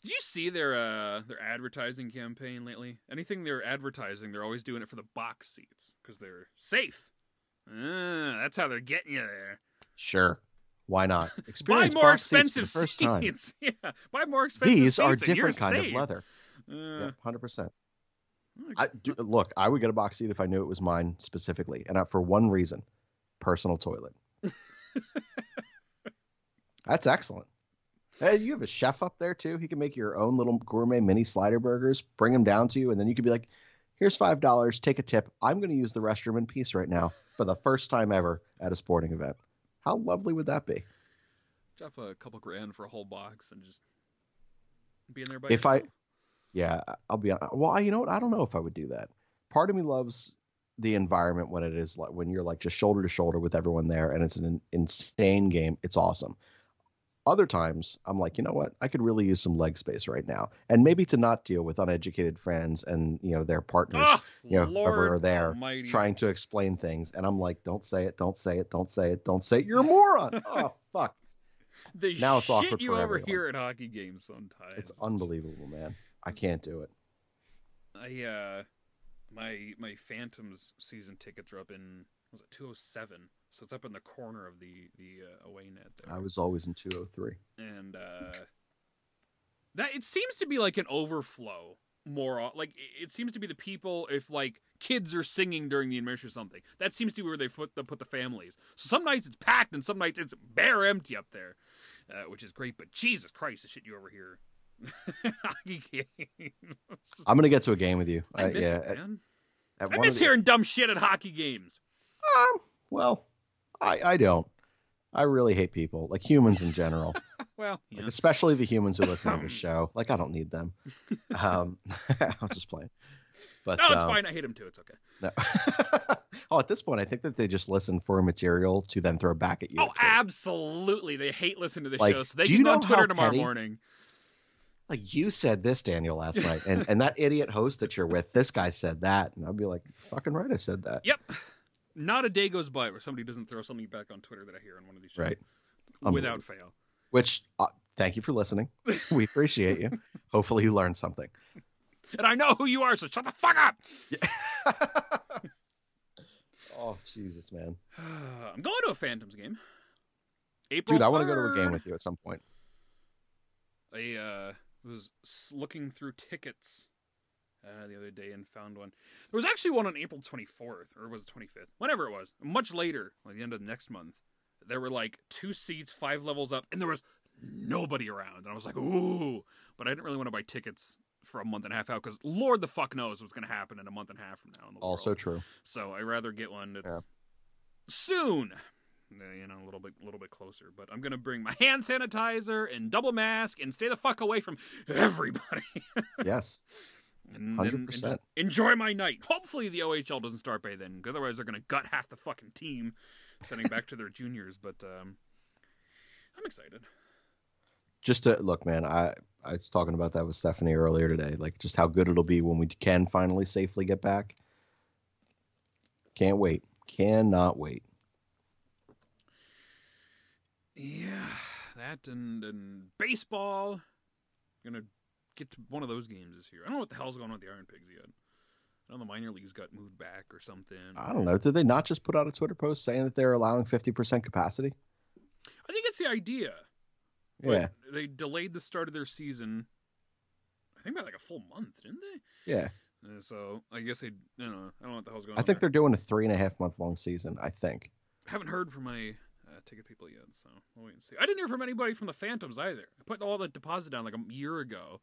Did you see their uh their advertising campaign lately? Anything they're advertising, they're always doing it for the box seats because they're safe. Ah, that's how they're getting you there. Sure. Why not? Buy more seats expensive the first time. seats. Yeah, buy more expensive These seats. are and you're different kind safe. of leather. Uh, Yeah, hundred percent. I- I do, look. I would get a box seat if I knew it was mine specifically, and I, for one reason: personal toilet. That's excellent. Hey, you have a chef up there too. He can make your own little gourmet mini slider burgers, bring them down to you, and then you could be like, "Here's five dollars. Take a tip. I'm going to use the restroom in peace right now for the first time ever at a sporting event." How lovely would that be? drop a couple grand for a whole box and just be in there by If I- yourself. Yeah, I'll be honest. Well, you know what? I don't know if I would do that. Part of me loves the environment when it is like when you're like just shoulder to shoulder with everyone there and it's an insane game. It's awesome. Other times, I'm like, you know what? I could really use some leg space right now, and maybe to not deal with uneducated friends and you know their partners Ah, you know, Lord over there Almighty. trying to explain things, and I'm like, don't say it, don't say it, don't say it, don't say it. You're a moron. oh fuck! the now it's shit awkward you for ever everyone. hear at hockey games sometimes. It's unbelievable, man. I can't do it. I uh my my Phantoms season tickets are up in was it 207? So it's up in the corner of the the uh, away net there. I was always in 203. and uh that it seems to be like an overflow more like it- seems to be the people if like kids are singing during the intermission or something that seems to be where they put the put the families so some nights it's packed and some nights it's bare empty up there uh, which is great but jesus christ the shit you over here hockey games. I'm gonna get to a game with you. I Uh, miss yeah, it, man. at I miss the- hearing dumb shit at hockey games. Um, well, I I don't. I really hate people, like humans in general, Well, like especially the humans who listen to the show. Like I don't need them. Um, I'm just playing. But no, it's um, fine. I hate them too. It's okay. No. oh, at this point, I think that they just listen for material to then throw back at you. Oh, absolutely. They hate listening to the Like, show, so they can go on Twitter tomorrow petty- morning. Like you said this, Daniel, last night, and and that idiot host that you're with, this guy said that, and I'll be like, fucking right, I said that. Yep. Not a day goes by where somebody doesn't throw something back on Twitter that I hear on one of these shows. Right. Without fail. Which, uh, thank you for listening. We appreciate you. Hopefully, you learned something. And I know who you are, so shut the fuck up. oh Jesus, man, I'm going to a Phantoms game. April dude, I want to go to a game with you at some point. I uh, was looking through tickets uh, the other day and found one. There was actually one on April 24th, or was it 25th? Whenever it was. Much later, like the end of the next month. There were like two seats, five levels up, and there was nobody around. And I was like, ooh. But I didn't really want to buy tickets for a month and a half out because Lord the fuck knows what's going to happen in a month and a half from now. Also world. true. So I'd rather get one that's Yeah. soon. Uh, you know, a little bit, a little bit closer. But I'm gonna bring my hand sanitizer and double mask and stay the fuck away from everybody. yes. and, Hundred and- and just percent. enjoy my night. Hopefully the OHL doesn't start by then, otherwise they're gonna gut half the fucking team, sending back to their juniors. But um, I'm excited. Just to look, man. I I was talking about that with Stephanie earlier today. Like just how good it'll be when we can finally safely get back. Can't wait. Cannot wait. Yeah, that and and baseball. Gonna get to one of those games this year. I don't know what the hell's going on with the Iron Pigs yet. I don't know the minor leagues got moved back or something. I don't know. Did they not just put out a Twitter post saying that they're allowing fifty percent capacity? I think it's the idea. but Yeah. They delayed the start of their season. I think by like a full month, didn't they? Yeah. Uh, so I guess they, you know, I don't know what the hell's going I on. think there. they're doing a three and a half month long season. I think. haven't heard from my ticket people yet, so we'll wait and see. I didn't hear from anybody from the Phantoms either. I put all the deposit down like a year ago.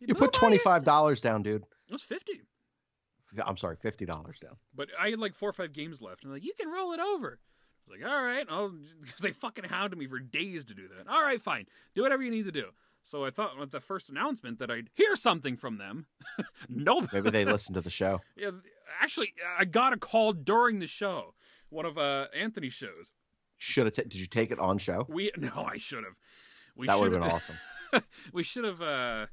You put Nobody twenty five dollars down, dude. It was fifty, I'm sorry, fifty dollars down. but I had like four or five games left, and like, you can roll it over. I was like, all right, I'll, because they fucking hounded me for days to do that. All right, fine, do whatever you need to do. So I thought with the first announcement that I'd hear something from them. nope. Maybe they listened to the show. Yeah, actually, I got a call during the show, one of uh, Anthony's shows. Should have. Ta- did you take it on show? We no, I should have. We that would have been awesome. we should have. Uh,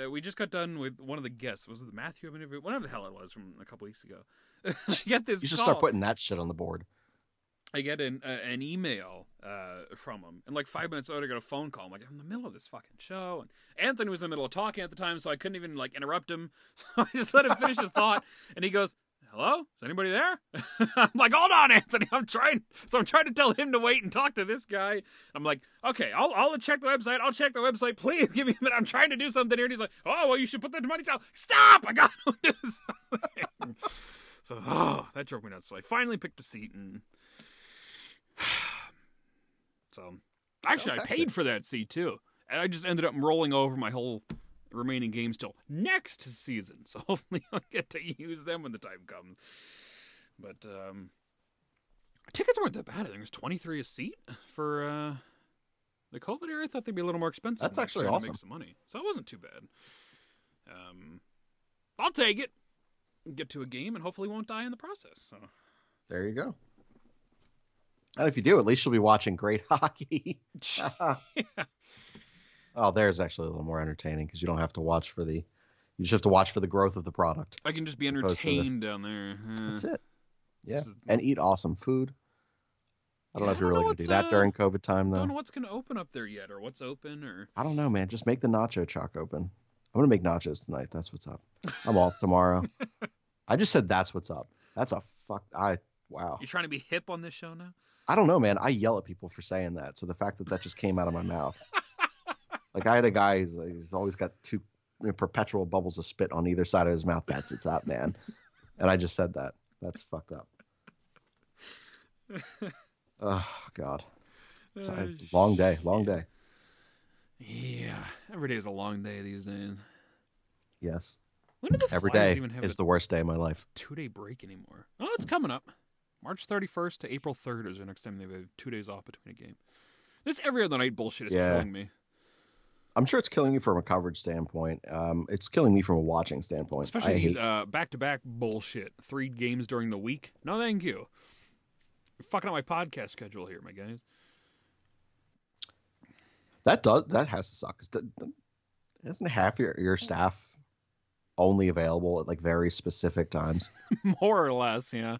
uh, we just got done with one of the guests. Was it the Matthew interview? Whatever the hell it was from a couple weeks ago. I get this You should call. start putting that shit on the board. I get an uh, an email uh, from him, and like five minutes later, I get a phone call. I'm like, I'm in the middle of this fucking show, and Anthony was in the middle of talking at the time, so I couldn't even like interrupt him. So I just let him finish his thought, and he goes, "Hello, is anybody there?" I'm like, "Hold on, Anthony, I'm trying." So I'm trying to tell him to wait and talk to this guy. I'm like, "Okay, I'll I'll check the website. I'll check the website. Please give me a minute. I'm trying to do something here." And he's like, "Oh, well, you should put the money down." Stop! I got to do something. so, oh, that drove me nuts. So I finally picked a seat and. So, actually, I paid for that seat too, and I just ended up rolling over my whole remaining games till next season. So hopefully, I'll get to use them when the time comes. But um, tickets weren't that bad. I think it was twenty three a seat for uh, the COVID era. I thought they'd be a little more expensive. That's actually tried to awesome. Make some money, so it wasn't too bad. Um, I'll take it. Get to a game and hopefully won't die in the process. So There you go. And if you do, at least you'll be watching great hockey. oh, there's actually a little more entertaining because you don't have to watch for the. You just have to watch for the growth of the product. I can just be to the- entertained down there. That's it. Yeah, is- and eat awesome food. I don't Yeah, know if you're really gonna do that uh, during COVID time though. I don't know what's going to open up there yet, or what's open, or I don't know, man. Just make the nacho chalk open. I'm gonna make nachos tonight. That's what's up. I'm off tomorrow. I just said that's what's up. That's a fuck. I wow. you're trying to be hip on this show now. I don't know, man. I yell at people for saying that. So the fact that that just came out of my mouth, like I had a guy. He's, he's always got two you know, perpetual bubbles of spit on either side of his mouth. That's it's up, man. And I just said that. That's fucked up. Oh God, it's, Uh, it's a long day. Long day. Yeah, every day is a long day these days. Yes. When did the Every day even have is the worst day of my life. two day break anymore? Oh, it's coming up. March 31st to April 3rd is the next time they have two days off between a game. This every other night bullshit is Yeah. killing me. I'm sure it's killing you from a coverage standpoint. Um, it's killing me from a watching standpoint. Especially I these uh, back-to-back bullshit. Three games during the week. No, thank you. You're fucking up my podcast schedule here, my guys. that does that has to suck. 'cause d- d- Isn't half your your staff only available at like very specific times? More or less, yeah.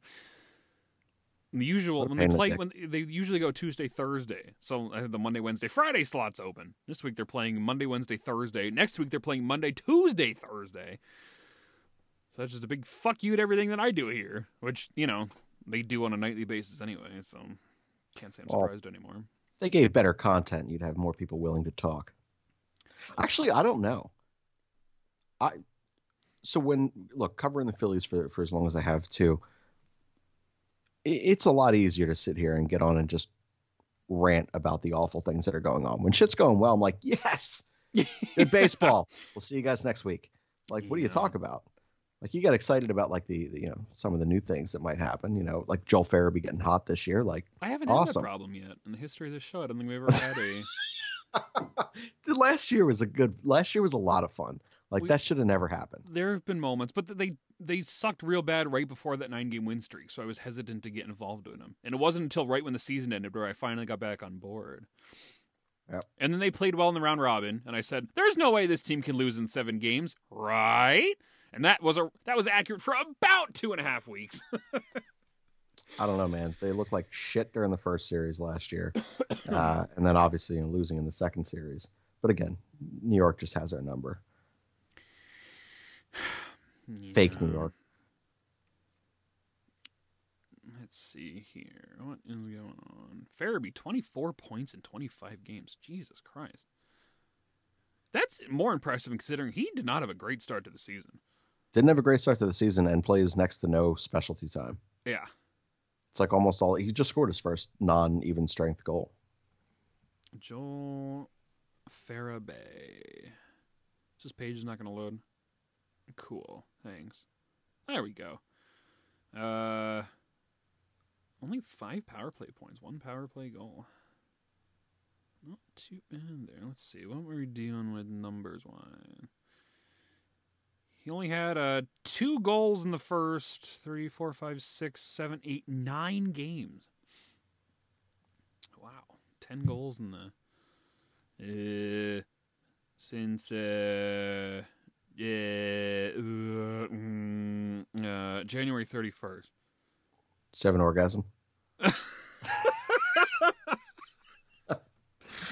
The usual when they play when they usually go Tuesday, Thursday. So I have the Monday, Wednesday, Friday slots open. This week they're playing Monday, Wednesday, Thursday. Next week they're playing Monday, Tuesday, Thursday. So that's just a big fuck you to everything that I do here, which you know they do on a nightly basis anyway. So can't say I'm Well, surprised anymore. If they gave better content, you'd have more people willing to talk. Actually, I don't know. I so when look covering the Phillies for for as long as I have too, it's a lot easier to sit here and get on and just rant about the awful things that are going on. When shit's going well, I'm like, yes, good baseball. we'll see you guys next week. Like, what do you talk about? Like you got excited about like the, the you know some of the new things that might happen. You know, like Joel Farabee getting hot this year. Like I haven't Awesome. had that problem yet in the history of this show. I don't think we've ever had a. the last year was a good. Last year was a lot of fun. Like We- that should have never happened. there have been moments, but they they sucked real bad right before that nine game win streak, so I was hesitant to get involved in them. And it wasn't until right when the season ended where I finally got back on board. Yep. And then they played well in the round robin, and I said, "There's no way this team can lose in seven games, right?" And that was a that was accurate for about two and a half weeks. I don't know, man. They looked like shit during the first series last year, uh, and then obviously you know, losing in the second series. But again, New York just has our number. Fake New York. Let's see here. What is going on? Farabee, 24 points in 25 games. Jesus Christ. That's more impressive considering he did not have a great start to the season. Didn't have a great start to the season and plays next to no specialty time. Yeah. It's like almost all. He just scored his first non-even strength goal. Joel Farabee. This page is not going to load. Cool. Thanks. There we go. Uh, only five power play points. One power play goal. Not too bad there. Let's see. What were we dealing with numbers wise? He only had uh, two goals in the first three, four, five, six, seven, eight, nine games. Wow. 10 goals in the. Uh, since. Uh, uh, mm, uh, January 31st. Seven orgasm.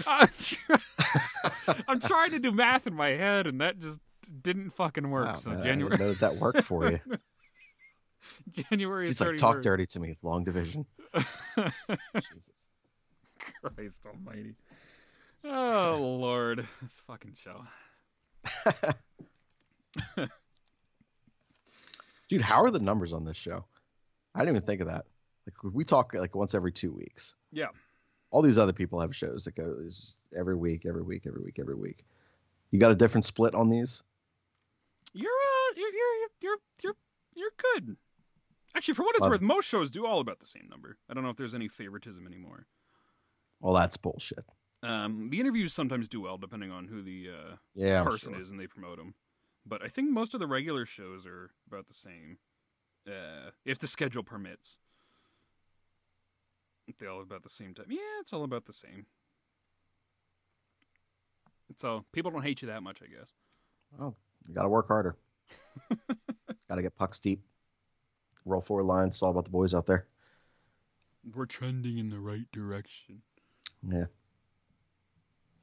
I'm, try- I'm trying to do math in my head, and that just didn't fucking work. Wow, so man, I January, didn't know that, that worked for you. January 31st. like, talk dirty to me. Long division. Jesus. Christ Almighty. Oh Lord, this fucking show. Dude, how are the numbers on this show? I didn't even think of that. Like we talk like once every two weeks. Yeah. All these other people have shows that goes every week, every week, every week, every week. You got a different split on these? You're uh, you're you're you're you're you're good. Actually, for what it's Love worth, most shows do all about the same number. I don't know if there's any favoritism anymore. Well, that's bullshit. Um, the interviews sometimes do well depending on who the uh, Yeah, person sure. is and they promote them. But I think most of the regular shows are about the same, uh, if the schedule permits. They all about the same time. Yeah, it's all about the same. So people don't hate you that much, I guess. Oh, you got to work harder. got to get pucks deep. Roll four lines. It's all about the boys out there. We're trending in the right direction. Yeah.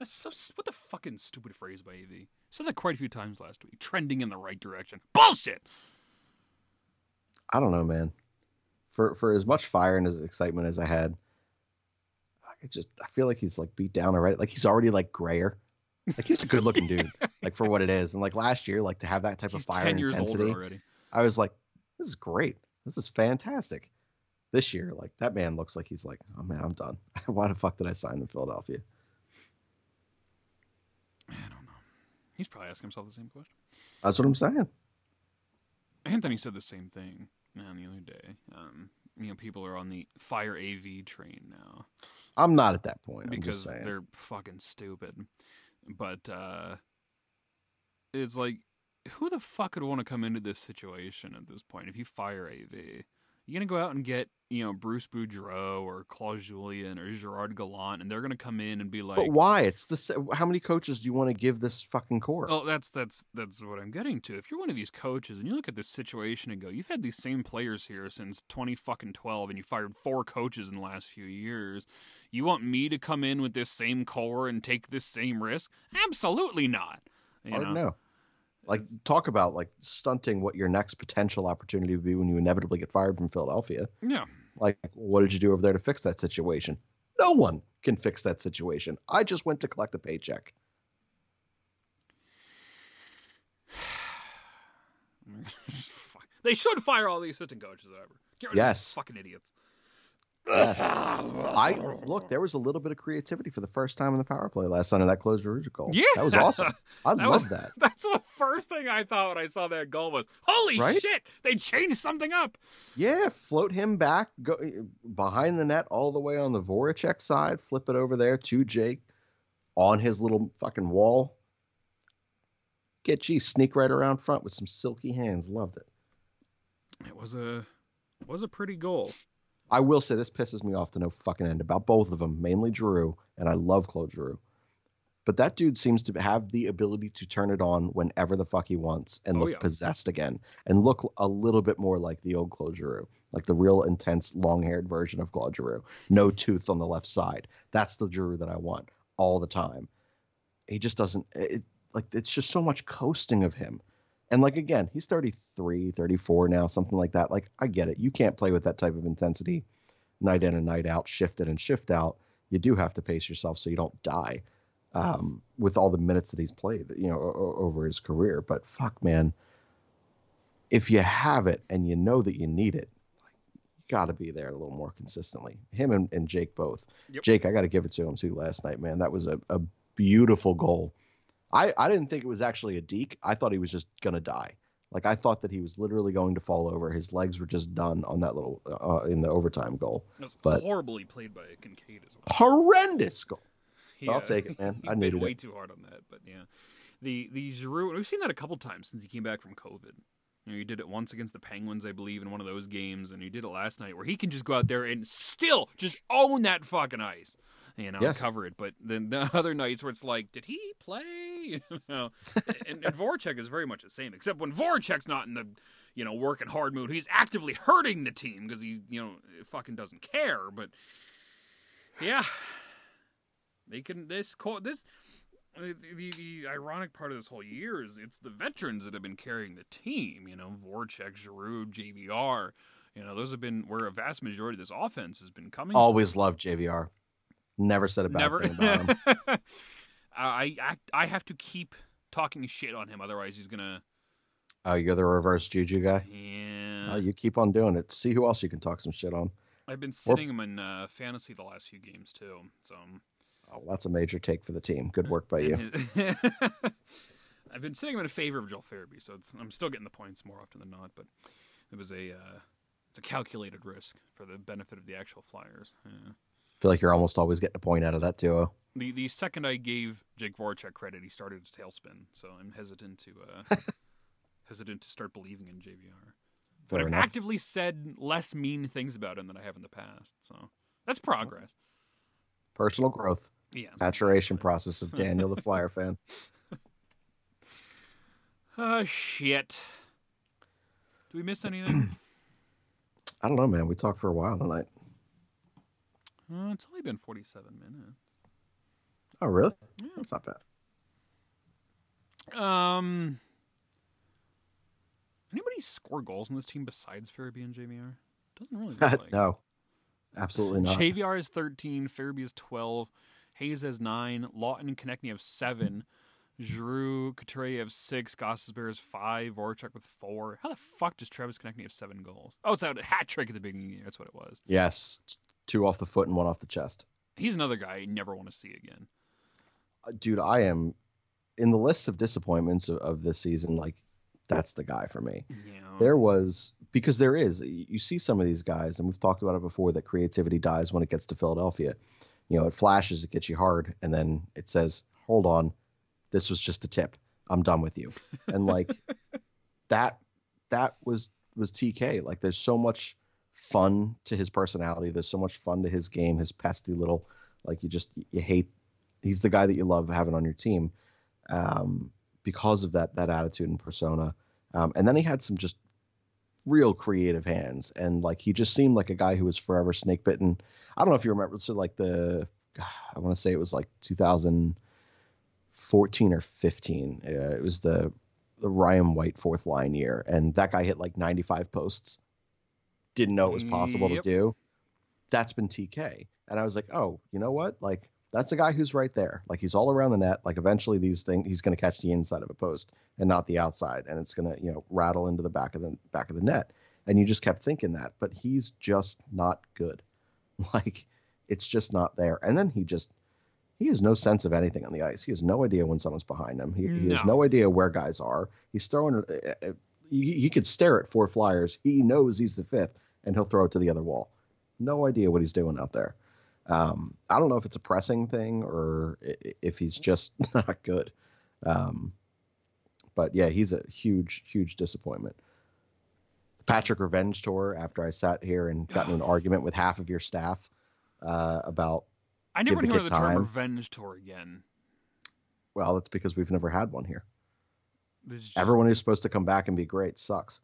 That's so, what the fucking stupid phrase by AV. Said that quite a few times last week. Trending in the right direction. Bullshit. I don't know, man. For for as much fire and as excitement as I had, I just I feel like he's like beat down already. Like he's already like grayer. Like he's a good looking dude, like for what it is. And like last year, like to have that type He's of fire and intensity. I was like, this is great. This is fantastic. This year, like that man looks like he's like, oh man, I'm done. Why the fuck did I sign in Philadelphia? I don't know. He's probably asking himself the same question. That's what I'm saying. Anthony said the same thing man, the other day. Um, you know, people are on the fire AV train now I'm not at that point. I'm because just saying. they're fucking stupid. But uh, it's like, who the fuck would want to come into this situation at this point? If you fire AV, you gonna go out and get you know Bruce Boudreau or Claude Julien or Gerard Gallant, and they're gonna come in and be like, but why? It's the how many coaches do you want to give this fucking core? Oh, that's that's that's what I'm getting to. If you're one of these coaches and you look at this situation and go, you've had these same players here since 20 fucking 12, and you fired four coaches in the last few years. You want me to come in with this same core and take this same risk? Absolutely not. You Hard know? to know. Like talk about like stunting what your next potential opportunity would be when you inevitably get fired from Philadelphia. Yeah. Like, what did you do over there to fix that situation? No one can fix that situation. I just went to collect a paycheck. Fuck. they should fire all the assistant coaches ever. Get rid of Yes. these fucking idiots. Yes. I look. There was a little bit of creativity for the first time in the power play last night in that Claude Giroux goal. Yeah, that was awesome. I That love was- that. That's the first thing I thought when I saw that goal was, holy Right? shit, they changed something up. Yeah, float him back, go eh, behind the net, all the way on the Voracek side. Flip it over there to Jake on his little fucking wall. Get G sneak right around front with some silky hands. Loved it. It was a was a pretty goal. I will say this pisses me off to no fucking end about both of them, mainly Drew, and I love Claude Giroux. But that dude seems to have the ability to turn it on whenever the fuck he wants and Oh, look yeah. possessed again and look a little bit more like the old Claude Giroux, like the real intense long-haired version of Claude Giroux. No tooth on the left side. That's the Giroux that I want all the time. He just doesn't it, like it's just so much coasting of him. And like again, he's 33, 34 now, something like that. Like I get it. You can't play with that type of intensity night in and night out, shift in and shift out. You do have to pace yourself so you don't die um, with all the minutes that he's played, you know, o- over his career. But fuck, man, if you have it and you know that you need it, you got to be there a little more consistently. Him and, and Jake both. Yep. Jake, I got to give it to him too last night, man. That was a, a beautiful goal. I, I didn't think it was actually a deke. I thought he was just gonna die. Like I thought that he was literally going to fall over. His legs were just done on that little uh, in the overtime goal. But- horribly played by Kinkaid as well. Horrendous goal. He, I'll take it, man. I needed way it. too hard on that, but yeah, the the Giroux. We've seen that a couple times since he came back from COVID. You know, he did it once against the Penguins, I believe, in one of those games, and he did it last night, where he can just go out there and still just own that fucking ice, you know, Yes. cover it. But then the other nights where it's like, did he play? You know, and, and Voracek is very much the same, except when Voracek's not in the you know working hard mood, he's actively hurting the team because he you know fucking doesn't care. But yeah, they can this this the, the the ironic part of this whole year is it's the veterans that have been carrying the team. You know, Voracek, Giroux, JVR. You know, those have been where a vast majority of this offense has been coming. Always loved JVR. Never said a bad never. thing about him. I, I I have to keep talking shit on him, otherwise he's gonna. Oh, you're the reverse Juju guy. Yeah, Oh, you keep on doing it. See who else you can talk some shit on. I've been sitting him in uh, fantasy the last few games too. So Oh, that's a major take for the team. Good work by you. I've been sitting him in favor of Joel Farabee, so it's, I'm still getting the points more often than not. But it was a uh, it's a calculated risk for the benefit of the actual Flyers. Yeah. Feel like you're almost always getting a point out of that duo. The the second I gave Jake Voracek credit, he started his tailspin. So I'm hesitant to uh, hesitant to start believing in JVR. But Fair I've enough. actively said less mean things about him than I have in the past. So that's progress. Personal growth, Yeah. maturation process of Daniel the Flyer fan. Oh shit. Do we miss anything? I don't know, man. We talked for a while tonight. Uh, it's only been 47 minutes. Oh, really? Yeah. That's not bad. Um, anybody score goals in this team besides Farabee and JVR? Doesn't really look like. no, absolutely not. JVR is 13, Farabee is 12, Hayes has 9, Laughton and Konecny have 7, Giroux, Couturier have 6, Gostisbehere has 5, Voracek with 4. How the fuck does Travis Konecny have 7 goals? Oh, it's a hat trick at the beginning of the year. That's what it was. Yes, two off the foot and one off the chest. He's another guy I never want to see again. Uh, Dude, I am in the list of disappointments of, of this season. Like, that's the guy for me. Yeah. There was because there is. You see some of these guys, and we've talked about it before. That creativity dies when it gets to Philadelphia. You know, it flashes, it gets you hard, and then it says, "Hold on, this was just a tip. I'm done with you." And like that, that was was TK. Like, there's so much fun to his personality. There's so much fun to his game. His pesty little, like you just you hate. He's the guy that you love having on your team, um, because of that that attitude and persona. Um, and then he had some just real creative hands, and like he just seemed like a guy who was forever snake bitten. I don't know if you remember, so like the I want to say it was like 2014 or 15. Uh, it was the the Ryan White fourth line year, and that guy hit like 95 posts. Didn't know it was possible Yep. to do. That's been TK, and I was like, oh, you know what? Like that's a guy who's right there. Like he's all around the net. Like eventually these things, he's going to catch the inside of a post and not the outside, and it's going to you know rattle into the back of the back of the net. And you just kept thinking that, but he's just not good. Like it's just not there. And then he just he has no sense of anything on the ice. He has no idea when someone's behind him. He, he has No. no idea where guys are. He's throwing. uh, uh, He, he could stare at four flyers. He knows he's the fifth, and he'll throw it to the other wall. No idea what he's doing out there. Um, I don't know if it's a pressing thing or if he's just not good. Um, but yeah, he's a huge, huge disappointment. Patrick Revenge Tour. After I sat here and got in an argument with half of your staff uh, about I never heard of the term revenge tour again. well, it's because we've never had one here. Just- Everyone who's supposed to come back and be great sucks.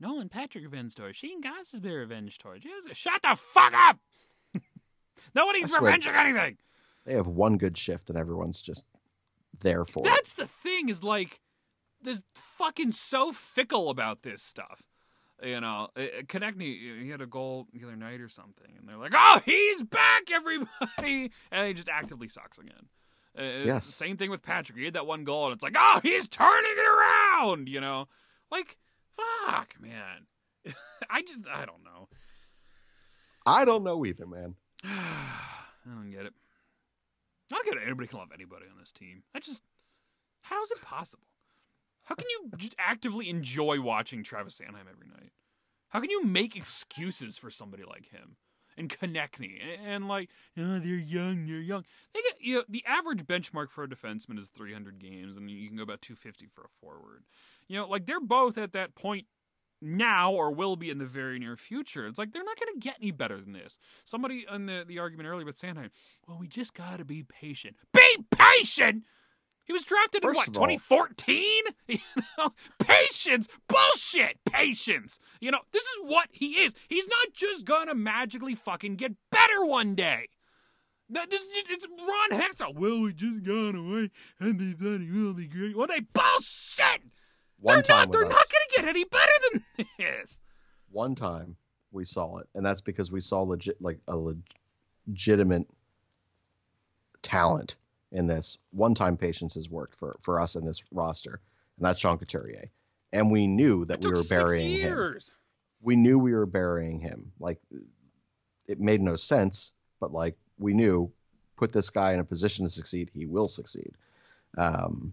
Nolan Patrick revenge tour. Shane Gostisbehere revenge tour. Jesus, Shut the fuck up! Nobody's revenging anything. They have one good shift and everyone's just there for it. That's the thing. Is like, there's fucking so fickle about this stuff. You know, uh, uh, Konecny, he had a goal the other night or something, and they're like, "Oh, he's back, everybody!" And he just actively sucks again. Uh, Yes. Same thing with Patrick. He had that one goal, and it's like, "Oh, he's turning it around!" You know, like, fuck, man. I just, I don't know. I don't know either, man. I don't get it. I don't get it. Anybody can love anybody on this team. I just, how is it possible? How can you just actively enjoy watching Travis Sanheim every night? How can you make excuses for somebody like him and Konecny and, like, oh, they're young, they're young. They get you know the average benchmark for a defenseman is 300 games, and you can go about 250 for a forward. You know, like they're both at that point now or will be in the very near future. It's like they're not going to get any better than this. Somebody on the, the argument earlier with Sanheim, well, we just got to be patient. Be patient! He was drafted in what, 2014? You know, patience! Bullshit! Patience! You know, this is what he is. He's not just gonna magically fucking get better one day. This is just, it's Ron Hextall. Well, we just got away and he thought he will be great one day. Bullshit! One they're time not. They're us, not gonna get any better than this. one time we saw it, and that's because we saw legit like a leg- legitimate talent in this. One time patience has worked for for us in this roster, and that's Sean Couturier. And we knew that we were burying him. We knew we were burying him. Like it made no sense, but like we knew, put this guy in a position to succeed, he will succeed. Um,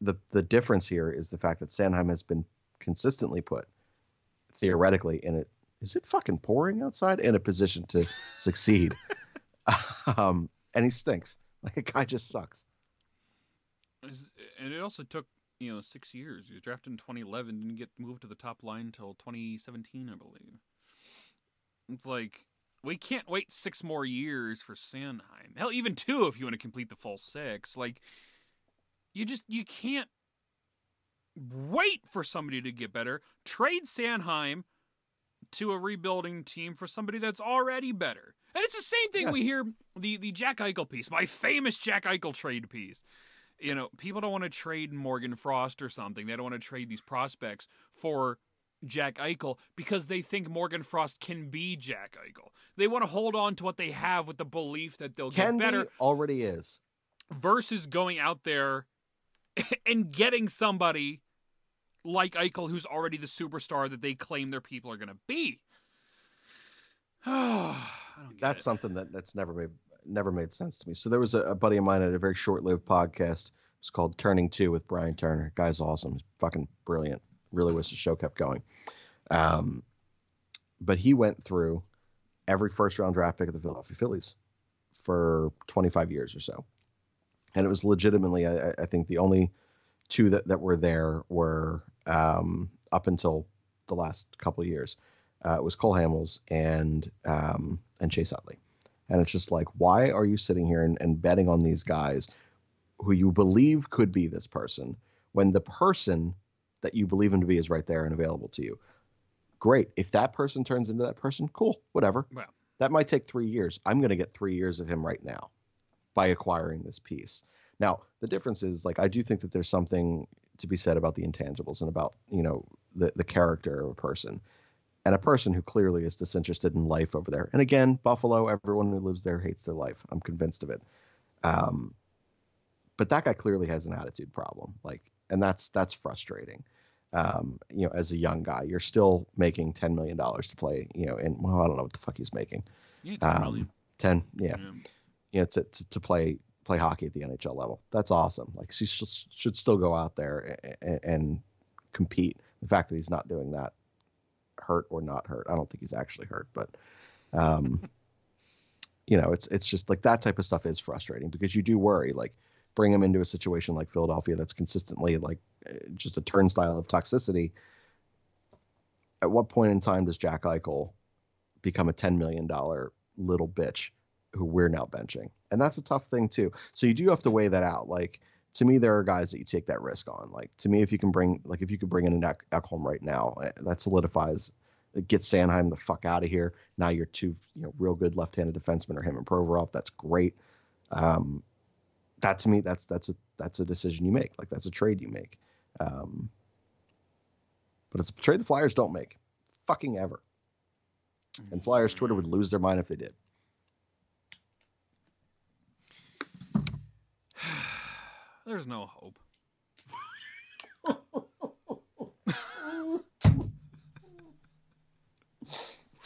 the the difference here is the fact that Sanheim has been consistently put theoretically in it. Is it fucking pouring outside? In a position to succeed, um, and he stinks. Like a guy just sucks. And it also took you know six years. He was drafted in 2011, didn't get moved to the top line until 2017, I believe. It's like we can't wait six more years for Sanheim. Hell, even two if you want to complete the full six. Like you just you can't wait for somebody to get better. Trade Sanheim to a rebuilding team for somebody that's already better. And it's the same thing we hear the the Jack Eichel piece, my famous Jack Eichel trade piece. You know, people don't want to trade Morgan Frost or something. They don't want to trade these prospects for Jack Eichel because they think Morgan Frost can be Jack Eichel. They want to hold on to what they have with the belief that they'll Can get better be, already is. versus going out there and getting somebody like Eichel who's already the superstar that they claim their people are going to be. I don't get that's it. something that that's never made never made sense to me. So there was a, a buddy of mine at a very short-lived podcast. It's called Turning Two with Brian Turner. Guy's awesome. He's fucking brilliant. Really wish the show kept going. Um, but he went through every first-round draft pick of the Philadelphia Phillies for 25 years or so, and it was legitimately, I, I think, the only two that, that were there were um, up until the last couple of years. Uh, it was Cole Hamels and um, and Chase Utley. And it's just like, why are you sitting here and, and betting on these guys who you believe could be this person when the person that you believe him to be is right there and available to you? Great. If that person turns into that person, cool, whatever. Well. That might take three years. I'm going to get three years of him right now by acquiring this piece. Now, the difference is like I do think that there's something to be said about the intangibles and about, you know, the, the character of a person and a person who clearly is disinterested in life over there. And again, Buffalo, everyone who lives there hates their life. I'm convinced of it. Um, but that guy clearly has an attitude problem, like, and that's that's frustrating. Um, you know, as a young guy, you're still making ten million dollars to play. You know, and well, I don't know what the fuck he's making. Yeah, 10 million. Um, ten, yeah, Yeah. you know, to, to, to play play hockey at the NHL level. That's awesome. Like he should, should still go out there and, and compete. The fact that he's not doing that, hurt or not hurt, I don't think he's actually hurt, but um, you know, it's it's just like that type of stuff is frustrating because you do worry. Like bring him into a situation like Philadelphia that's consistently like uh, just a turnstile of toxicity. At what point in time does Jack Eichel become a ten million dollar little bitch who we're now benching? And that's a tough thing too. So you do have to weigh that out. Like to me, there are guys that you take that risk on. Like to me, if you can bring like if you could bring in an Ek- Ekholm right now, eh, that solidifies get Sanheim the fuck out of here. Now you're two, you know, real good left-handed defensemen are him and Provorov. That's great. Um, that to me, that's that's a that's a decision you make. Like that's a trade you make. Um, but it's a trade the Flyers don't make, fucking ever. And Flyers Twitter would lose their mind if they did. There's no hope.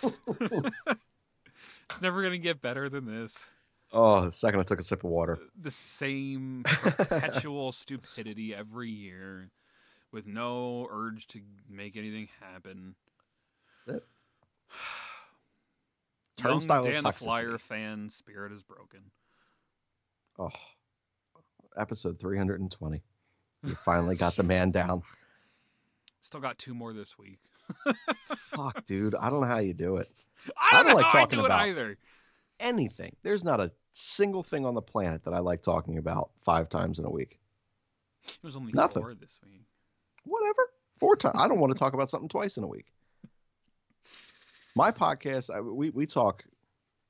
It's never gonna get better than this. Oh, the second I took a sip of water. The same perpetual stupidity every year, with no urge to make anything happen. That's it. Turnstile Dan the. Flyer fan spirit is broken. Oh, episode 320. You finally got the man down. Still got two more this week. Fuck, dude. I don't know how you do it. I don't, don't know like I talking do about- it either. Anything. There's not a single thing on the planet that I like talking about five times in a week. It was only Nothing. four this week. Whatever. Four times. I don't want to talk about something twice in a week. My podcast, I, we, we talk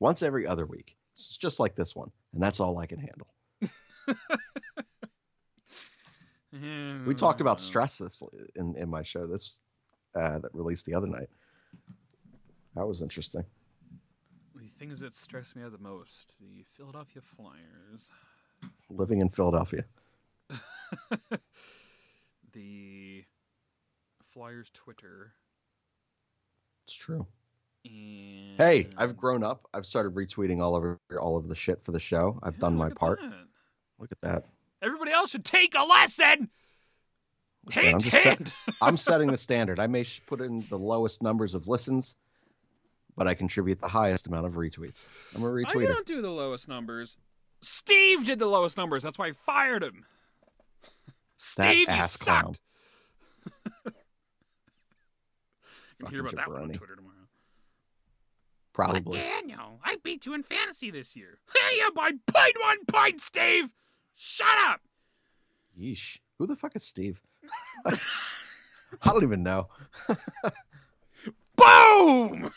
once every other week. It's just like this one, and that's all I can handle. We talked about stress this in, in my show this uh, that released the other night. That was interesting. The things that stress me out the most: the Philadelphia Flyers, Living in Philadelphia. the Flyers Twitter, It's true. and Hey, I've grown up. I've started retweeting all over all of the shit for the show. I've Yeah, done my part. that. Look at that. Everybody else should take a lesson. At. I'm Hint, set- I'm setting the standard. I may put in the lowest numbers of listens, but I contribute the highest amount of retweets. I'm a retweeter. I don't do the lowest numbers. Steve did the lowest numbers. That's why I fired him. That Steve, you ass sucked. clown. You can hear about that one on. Twitter tomorrow. Probably. But Daniel, I beat you in fantasy this year. yeah, by point one point, Steve. Shut up. Yeesh. Who the fuck is Steve? I don't even know. Boom.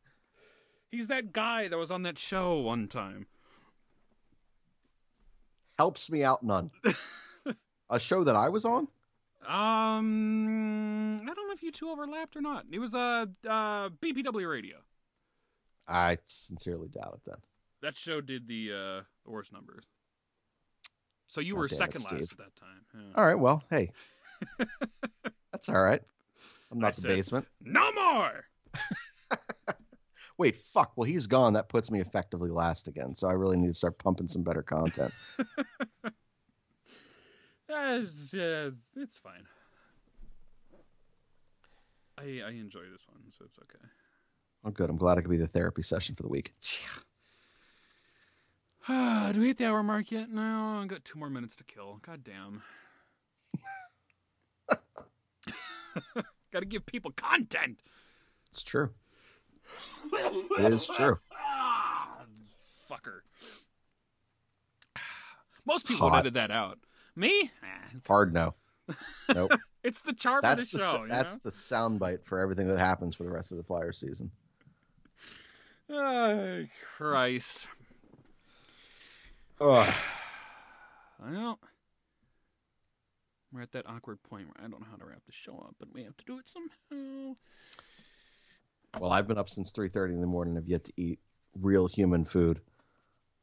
He's that guy that was on that show one time. Helps me out none. a show that I was on? Um, I don't know if you two overlapped or not. It was uh, uh BPW Radio. I sincerely doubt it then. That show did the uh the worst numbers. So you God were damn it, second last at that time. Yeah. All right, well, hey. That's all right. I'm I not the said- basement. No more. Wait, fuck. Well, he's gone. That puts me effectively last again. So I really need to start pumping some better content. It's, uh, it's fine. I I enjoy this one, so it's okay. Oh, good. I'm glad it could be the therapy session for the week. Do we hit the hour mark yet? No, I've got two more minutes to kill. God damn. got to give people content. It's true. It is true. Ah, fucker. Most people would Hot. edit that out. Me? Eh, Hard no. Nope. It's the charm That's of the the show. that's know? the soundbite for everything that happens for the rest of the Flyer season. Oh, Christ. Ugh. Well, we're at that awkward point where I don't know how to wrap the show up, but we have to do it somehow. Well, I've been up since 3:30 in the morning. Have yet to eat real human food,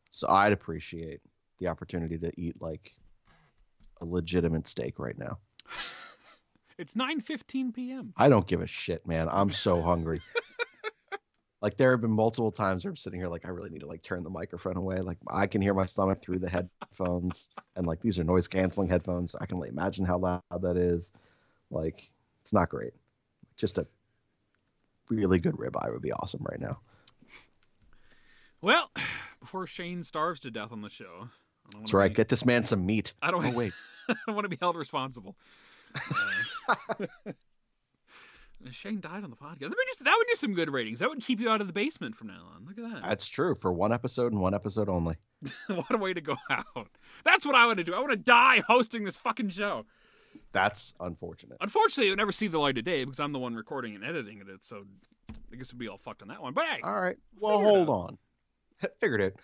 so I'd appreciate the opportunity to eat like a legitimate steak right now. It's 9:15 p.m. I don't give a shit, man. I'm so hungry. like there have been multiple times where I'm sitting here like I really need to like turn the microphone away. Like I can hear my stomach through the headphones, and like these are noise canceling headphones. I can only imagine how loud that is. Like it's not great. Just a really good ribeye would be awesome right now. Well, before Shane starves to death on the show, That's right. be- Get this man some meat. I don't. Oh wait, I don't want to be held responsible. Uh, Shane died on the podcast. That would, just, that would do some good ratings. That would keep you out of the basement from now on. Look at that. that's true for one episode and one episode only. what a way to go out. That's what I want to do. I want to die hosting this fucking show. That's unfortunate. Unfortunately, it'll never see the light of day because I'm the one recording and editing it. So I guess we'll be all fucked on that one. But hey, All right. Well, hold on. Figured it.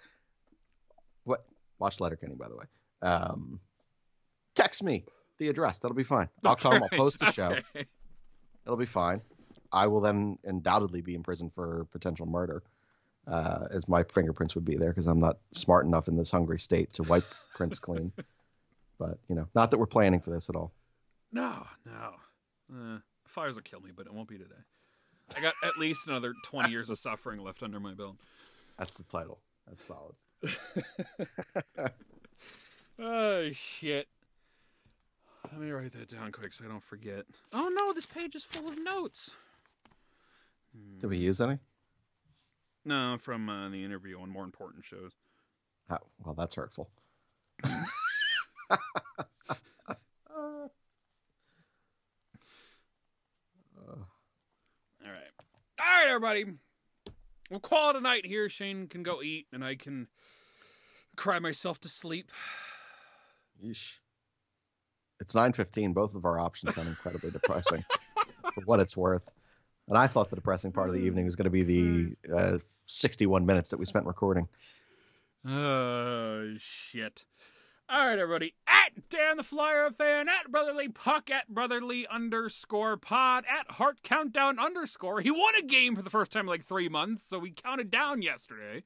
What? Watch Letterkenny, by the way. Um, text me the address. That'll be fine. I'll come. I'll post the show. Okay. It'll be fine. I will then undoubtedly be in prison for potential murder, uh, as my fingerprints would be there because I'm not smart enough in this hungry state to wipe prints clean. But you know, not that we're planning for this at all. No, no. Uh, fires will kill me, but it won't be today. I got at least another 20 years of suffering left under my belt. That's the title. That's solid. Oh, shit. Let me write that down quick so I don't forget. Oh, no, this page is full of notes. Did we use any? No, from uh, the interview on more important shows. Oh, well, that's hurtful. All right. All right, everybody. We'll call it a night here. Shane can go eat, and I can cry myself to sleep. Yeesh. It's 9:15. Both of our options sound incredibly depressing, for what it's worth. And I thought the depressing part of the evening was going to be the uh, 61 minutes that we spent recording. Oh shit. All right, everybody. At Dan the Flyer fan, at Brotherly Puck, at Brotherly underscore pod, at Hart Countdown underscore. He won a game for the first time in like three months, so we counted down yesterday.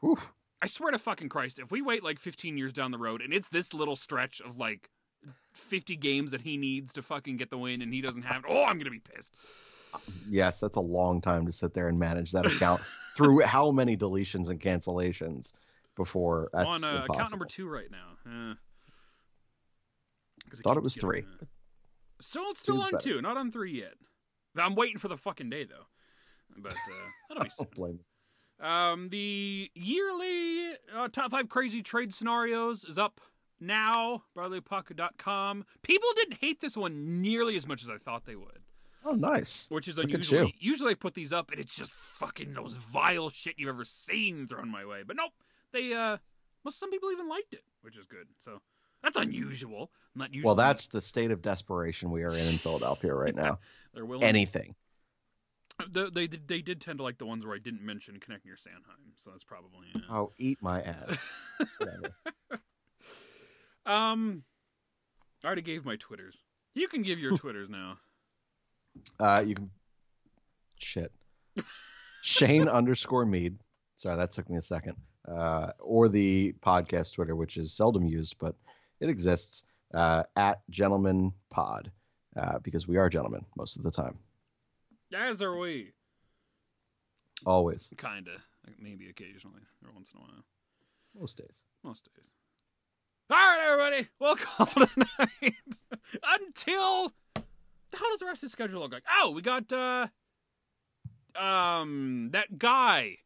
Whew. I swear to fucking Christ, if we wait like 15 years down the road and it's this little stretch of like 50 games that he needs to fucking get the win and he doesn't have it, oh, I'm going to be pissed. Yes, that's a long time to sit there and manage that account through how many deletions and cancellations before that's on uh, impossible. account number two right now. Uh, Thought it was three. uh, Still, it's still Two's on better. two, not on three yet. I'm waiting for the fucking day though. But uh, that'll be soon. Don't blame me. Um, the yearly uh, top five crazy trade scenarios is up now. BrotherlyPuck.com. People didn't hate this one nearly as much as I thought they would, Oh, nice. which is Look unusual. Usually I put these up and it's just fucking those vile shit you've ever seen thrown my way. But nope, they uh, most some people even liked it, which is good. So that's unusual. Not usually. Well, that's the state of desperation we are in in Philadelphia right now. they're willing. Anything. They, they did they did tend to like the ones where I didn't mention connect near Sanheim, so that's probably. uh, Oh, eat my ass. Um, I already gave my Twitters. You can give your Twitters now. Uh, you can. Shit. Shane underscore Mead. Sorry, that took me a second. Uh, or the podcast Twitter, which is seldom used, but it exists uh, at Gentleman Pod uh, because we are gentlemen most of the time. As are we. Always, Kinda. Maybe occasionally, or once in a while. most days. Most days. All right, everybody. We'll call it a night. Until. How does the rest of the schedule look like? Oh, we got, uh. Um, that guy.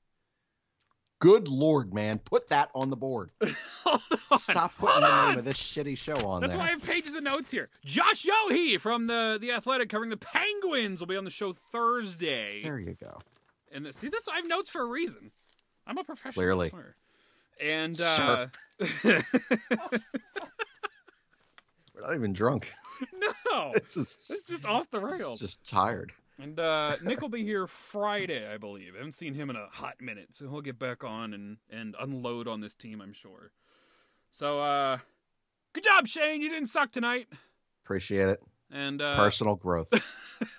Good lord, man, put that on the board. Hold on. Stop putting Hold the on. name of this shitty show on there. That's there. why I have pages of notes here. Josh Yohe from the the Athletic covering the Penguins will be on the show Thursday. There you go. And the, see, this I have notes for a reason. I'm a professional. Clearly. I swear. And Sure. We're not even drunk. no, This is it's just off the rails. just tired. And uh, Nick will be here Friday, I believe. I haven't seen him in a hot minute, so he'll get back on and and unload on this team, I'm sure. So, uh, good job, Shane. You didn't suck tonight. Appreciate it. And uh, Personal growth.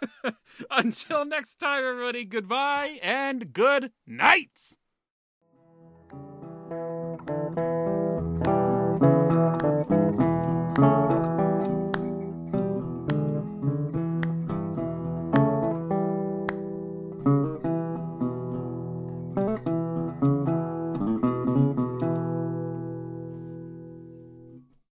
until next time, everybody. Goodbye and good night.